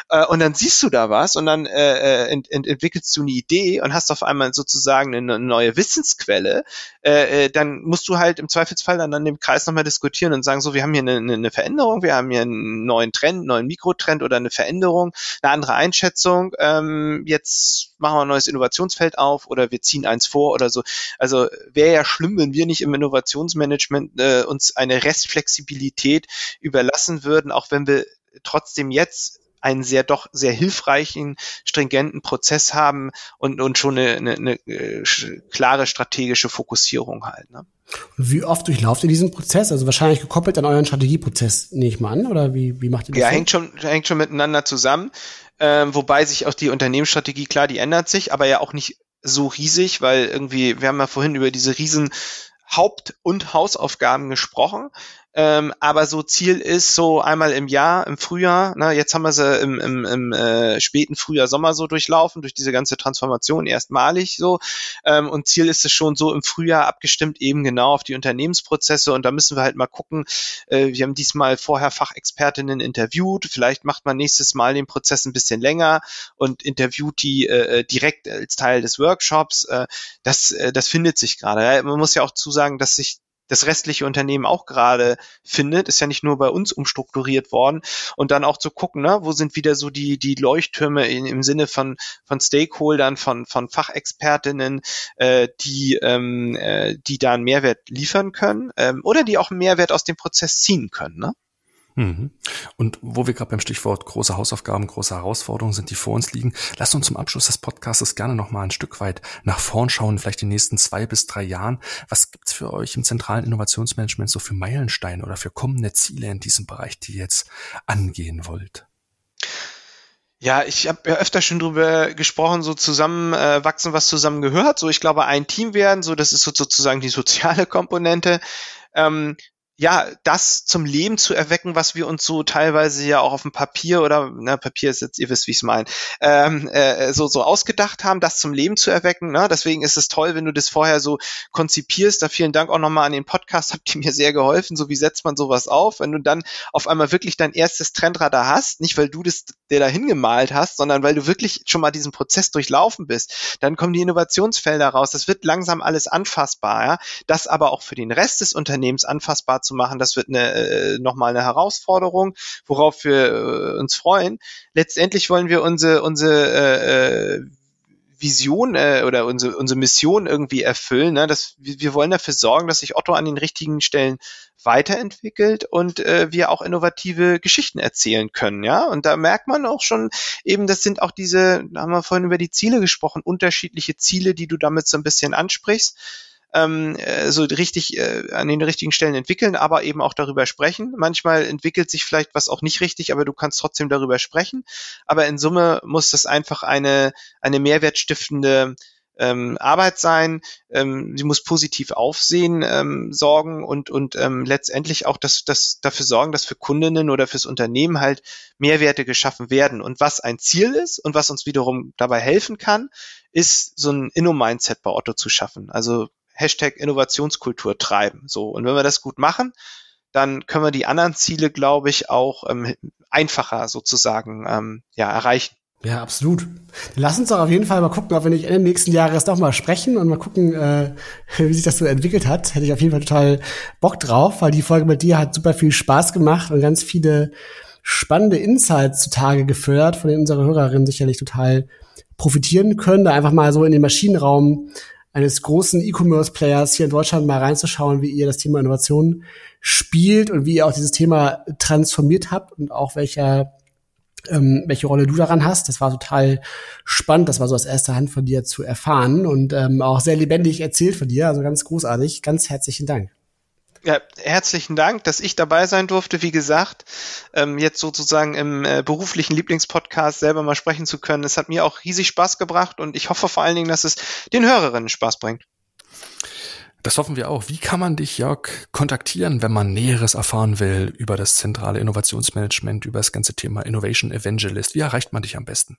Äh, und dann siehst du da was und dann äh, äh ent, ent, entwickelst du eine Idee und hast auf einmal sozusagen eine neue Wissensquelle. Äh, äh, dann musst du halt im Zweifelsfall dann an dem Kreis nochmal diskutieren und sagen, so, wir haben hier eine, eine Veränderung, wir haben hier einen neuen Trend, einen neuen Mikrotrend oder eine Veränderung, eine andere Einschätzung. Ähm, jetzt machen wir ein neues Innovationsfeld auf oder wir ziehen eins vor oder so. Also wäre ja schlimm, wenn wir nicht im Innovationsmanagement äh, uns eine Restflexibilität überlassen würden, auch wenn wir trotzdem jetzt einen sehr doch sehr hilfreichen, stringenten Prozess haben und, und schon eine, eine, eine äh, klare strategische Fokussierung halt. Ne? Wie oft durchlauft ihr diesen Prozess? Also wahrscheinlich gekoppelt an euren Strategieprozess, nehme ich mal an, oder wie, wie macht ihr das? Ja, so? hängt schon, hängt schon miteinander zusammen. Ähm, wobei sich auch die Unternehmensstrategie, klar, die ändert sich, aber ja auch nicht so riesig, weil irgendwie, wir haben ja vorhin über diese riesen Haupt- und Hausaufgaben gesprochen. Ähm, aber so Ziel ist so einmal im Jahr, im Frühjahr, ne, jetzt haben wir sie im, im, im äh, späten Frühjahr, Sommer so durchlaufen, durch diese ganze Transformation erstmalig so. Ähm, und Ziel ist es schon so im Frühjahr abgestimmt eben genau auf die Unternehmensprozesse und da müssen wir halt mal gucken. Äh, wir haben diesmal vorher Fachexpertinnen interviewt, vielleicht macht man nächstes Mal den Prozess ein bisschen länger und interviewt die äh, äh direkt als Teil des Workshops. Äh, das, äh, das findet sich gerade. Man muss ja auch zusagen, dass sich das restliche Unternehmen auch gerade findet. Ist ja nicht nur bei uns umstrukturiert worden. Und dann auch zu gucken, ne, wo sind wieder so die, die Leuchttürme in, im Sinne von, von Stakeholdern, von, von Fachexpertinnen, äh, die, ähm, äh, die da einen Mehrwert liefern können ähm, oder die auch einen Mehrwert aus dem Prozess ziehen können. Ne? Mhm. Und wo wir gerade beim Stichwort große Hausaufgaben, große Herausforderungen sind, die vor uns liegen, lasst uns zum Abschluss des Podcasts gerne noch mal ein Stück weit nach vorn schauen, vielleicht den nächsten zwei bis drei Jahren. Was gibt's für euch im zentralen Innovationsmanagement so für Meilensteine oder für kommende Ziele in diesem Bereich, die ihr jetzt angehen wollt? Ja, ich habe ja öfter schon drüber gesprochen, so zusammen äh, wachsen, was zusammen gehört. So, ich glaube, ein Team werden, so das ist sozusagen die soziale Komponente. Ähm, ja, das zum Leben zu erwecken, was wir uns so teilweise ja auch auf dem Papier oder, na, Papier ist jetzt, ihr wisst, wie ich es meine, ähm, äh, so, so ausgedacht haben, das zum Leben zu erwecken. Ne? Deswegen ist es toll, wenn du das vorher so konzipierst. Da vielen Dank auch nochmal an den Podcast, habt ihr mir sehr geholfen. So wie setzt man sowas auf? Wenn du dann auf einmal wirklich dein erstes Trendradar hast, nicht weil du das der da hingemalt hast, sondern weil du wirklich schon mal diesen Prozess durchlaufen bist, dann kommen die Innovationsfelder raus. Das wird langsam alles anfassbar. Ja? Das aber auch für den Rest des Unternehmens anfassbar zu machen, das wird eine, äh, nochmal eine Herausforderung, worauf wir äh, uns freuen. Letztendlich wollen wir unsere, unsere äh, äh, Vision äh, oder unsere, unsere Mission irgendwie erfüllen. Ne? Das, wir, wir wollen dafür sorgen, dass sich Otto an den richtigen Stellen weiterentwickelt und äh, wir auch innovative Geschichten erzählen können, ja. Und da merkt man auch schon eben, das sind auch diese, da haben wir vorhin über die Ziele gesprochen, unterschiedliche Ziele, die du damit so ein bisschen ansprichst ähm, äh, so richtig äh, an den richtigen Stellen entwickeln, aber eben auch darüber sprechen. Manchmal entwickelt sich vielleicht was auch nicht richtig, aber du kannst trotzdem darüber sprechen. Aber in Summe muss das einfach eine, eine mehrwertstiftende ähm, Arbeit sein, ähm, sie muss positiv aufsehen ähm, sorgen und und ähm, letztendlich auch das, das dafür sorgen, dass für Kundinnen oder fürs Unternehmen halt Mehrwerte geschaffen werden. Und was ein Ziel ist und was uns wiederum dabei helfen kann, ist so ein Inno-Mindset bei Otto zu schaffen. Also Hashtag Innovationskultur treiben. So. Und wenn wir das gut machen, dann können wir die anderen Ziele, glaube ich, auch ähm, einfacher sozusagen ähm, ja, erreichen. Ja, absolut. Lass uns doch auf jeden Fall mal gucken, ob wir nicht Ende nächsten Jahres doch mal sprechen und mal gucken, äh, wie sich das so entwickelt hat. Hätte ich auf jeden Fall total Bock drauf, weil die Folge mit dir hat super viel Spaß gemacht und ganz viele spannende Insights zutage gefördert, von denen unsere Hörerinnen sicherlich total profitieren können. Da einfach mal so in den Maschinenraum eines großen E-Commerce-Players hier in Deutschland mal reinzuschauen, wie ihr das Thema Innovation spielt und wie ihr auch dieses Thema transformiert habt und auch welcher ähm, welche Rolle du daran hast. Das war total spannend, das war so aus erster Hand von dir zu erfahren und ähm, auch sehr lebendig erzählt von dir, also ganz großartig. Ganz herzlichen Dank. Ja, herzlichen Dank, dass ich dabei sein durfte. Wie gesagt, ähm, jetzt sozusagen im äh, beruflichen Lieblingspodcast selber mal sprechen zu können. Es hat mir auch riesig Spaß gebracht und ich hoffe vor allen Dingen, dass es den Hörerinnen Spaß bringt. Das hoffen wir auch. Wie kann man dich, Jörg, kontaktieren, wenn man Näheres erfahren will über das zentrale Innovationsmanagement, über das ganze Thema Innovation Evangelist? Wie erreicht man dich am besten?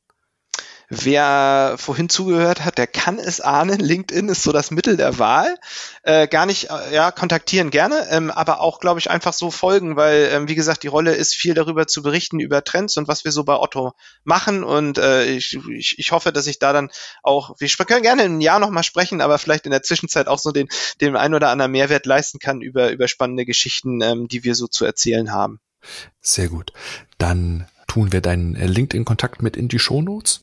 Wer vorhin zugehört hat, der kann es ahnen. LinkedIn ist so das Mittel der Wahl. Äh, gar nicht, äh, ja, kontaktieren gerne, ähm, aber auch, glaube ich, einfach so folgen, weil, ähm, wie gesagt, die Rolle ist viel darüber zu berichten, über Trends und was wir so bei Otto machen. Und äh, ich, ich, ich hoffe, dass ich da dann auch, wir können gerne im Jahr nochmal sprechen, aber vielleicht in der Zwischenzeit auch so den, den ein oder anderen Mehrwert leisten kann über, über spannende Geschichten, ähm, die wir so zu erzählen haben. Sehr gut. Dann tun wir deinen LinkedIn-Kontakt mit in die Shownotes.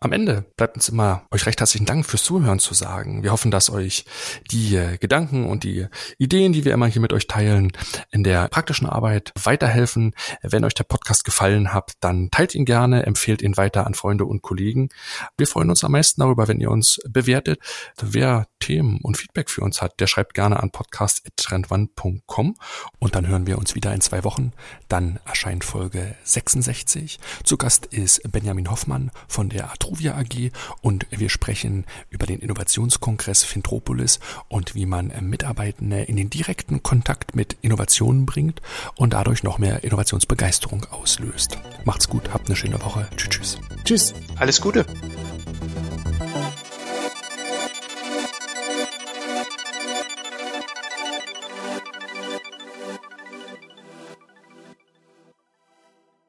Am Ende bleibt uns immer euch recht herzlichen Dank fürs Zuhören zu sagen. Wir hoffen, dass euch die äh, Gedanken und die Ideen, die wir immer hier mit euch teilen, in der praktischen Arbeit weiterhelfen. Wenn euch der Podcast gefallen hat, dann teilt ihn gerne, empfehlt ihn weiter an Freunde und Kollegen. Wir freuen uns am meisten darüber, wenn ihr uns bewertet. Wer Themen und Feedback für uns hat, der schreibt gerne an podcast.trendone.com und dann hören wir uns wieder in zwei Wochen. Dann erscheint Folge 66. Zu Gast ist Benjamin Hoffmann von der Atruvia AG und wir sprechen über den Innovationskongress Fintropolis und wie man Mitarbeitende in den direkten Kontakt mit Innovationen bringt und dadurch noch mehr Innovationsbegeisterung auslöst. Macht's gut, habt eine schöne Woche. Tschüss. Tschüss. Alles Gute.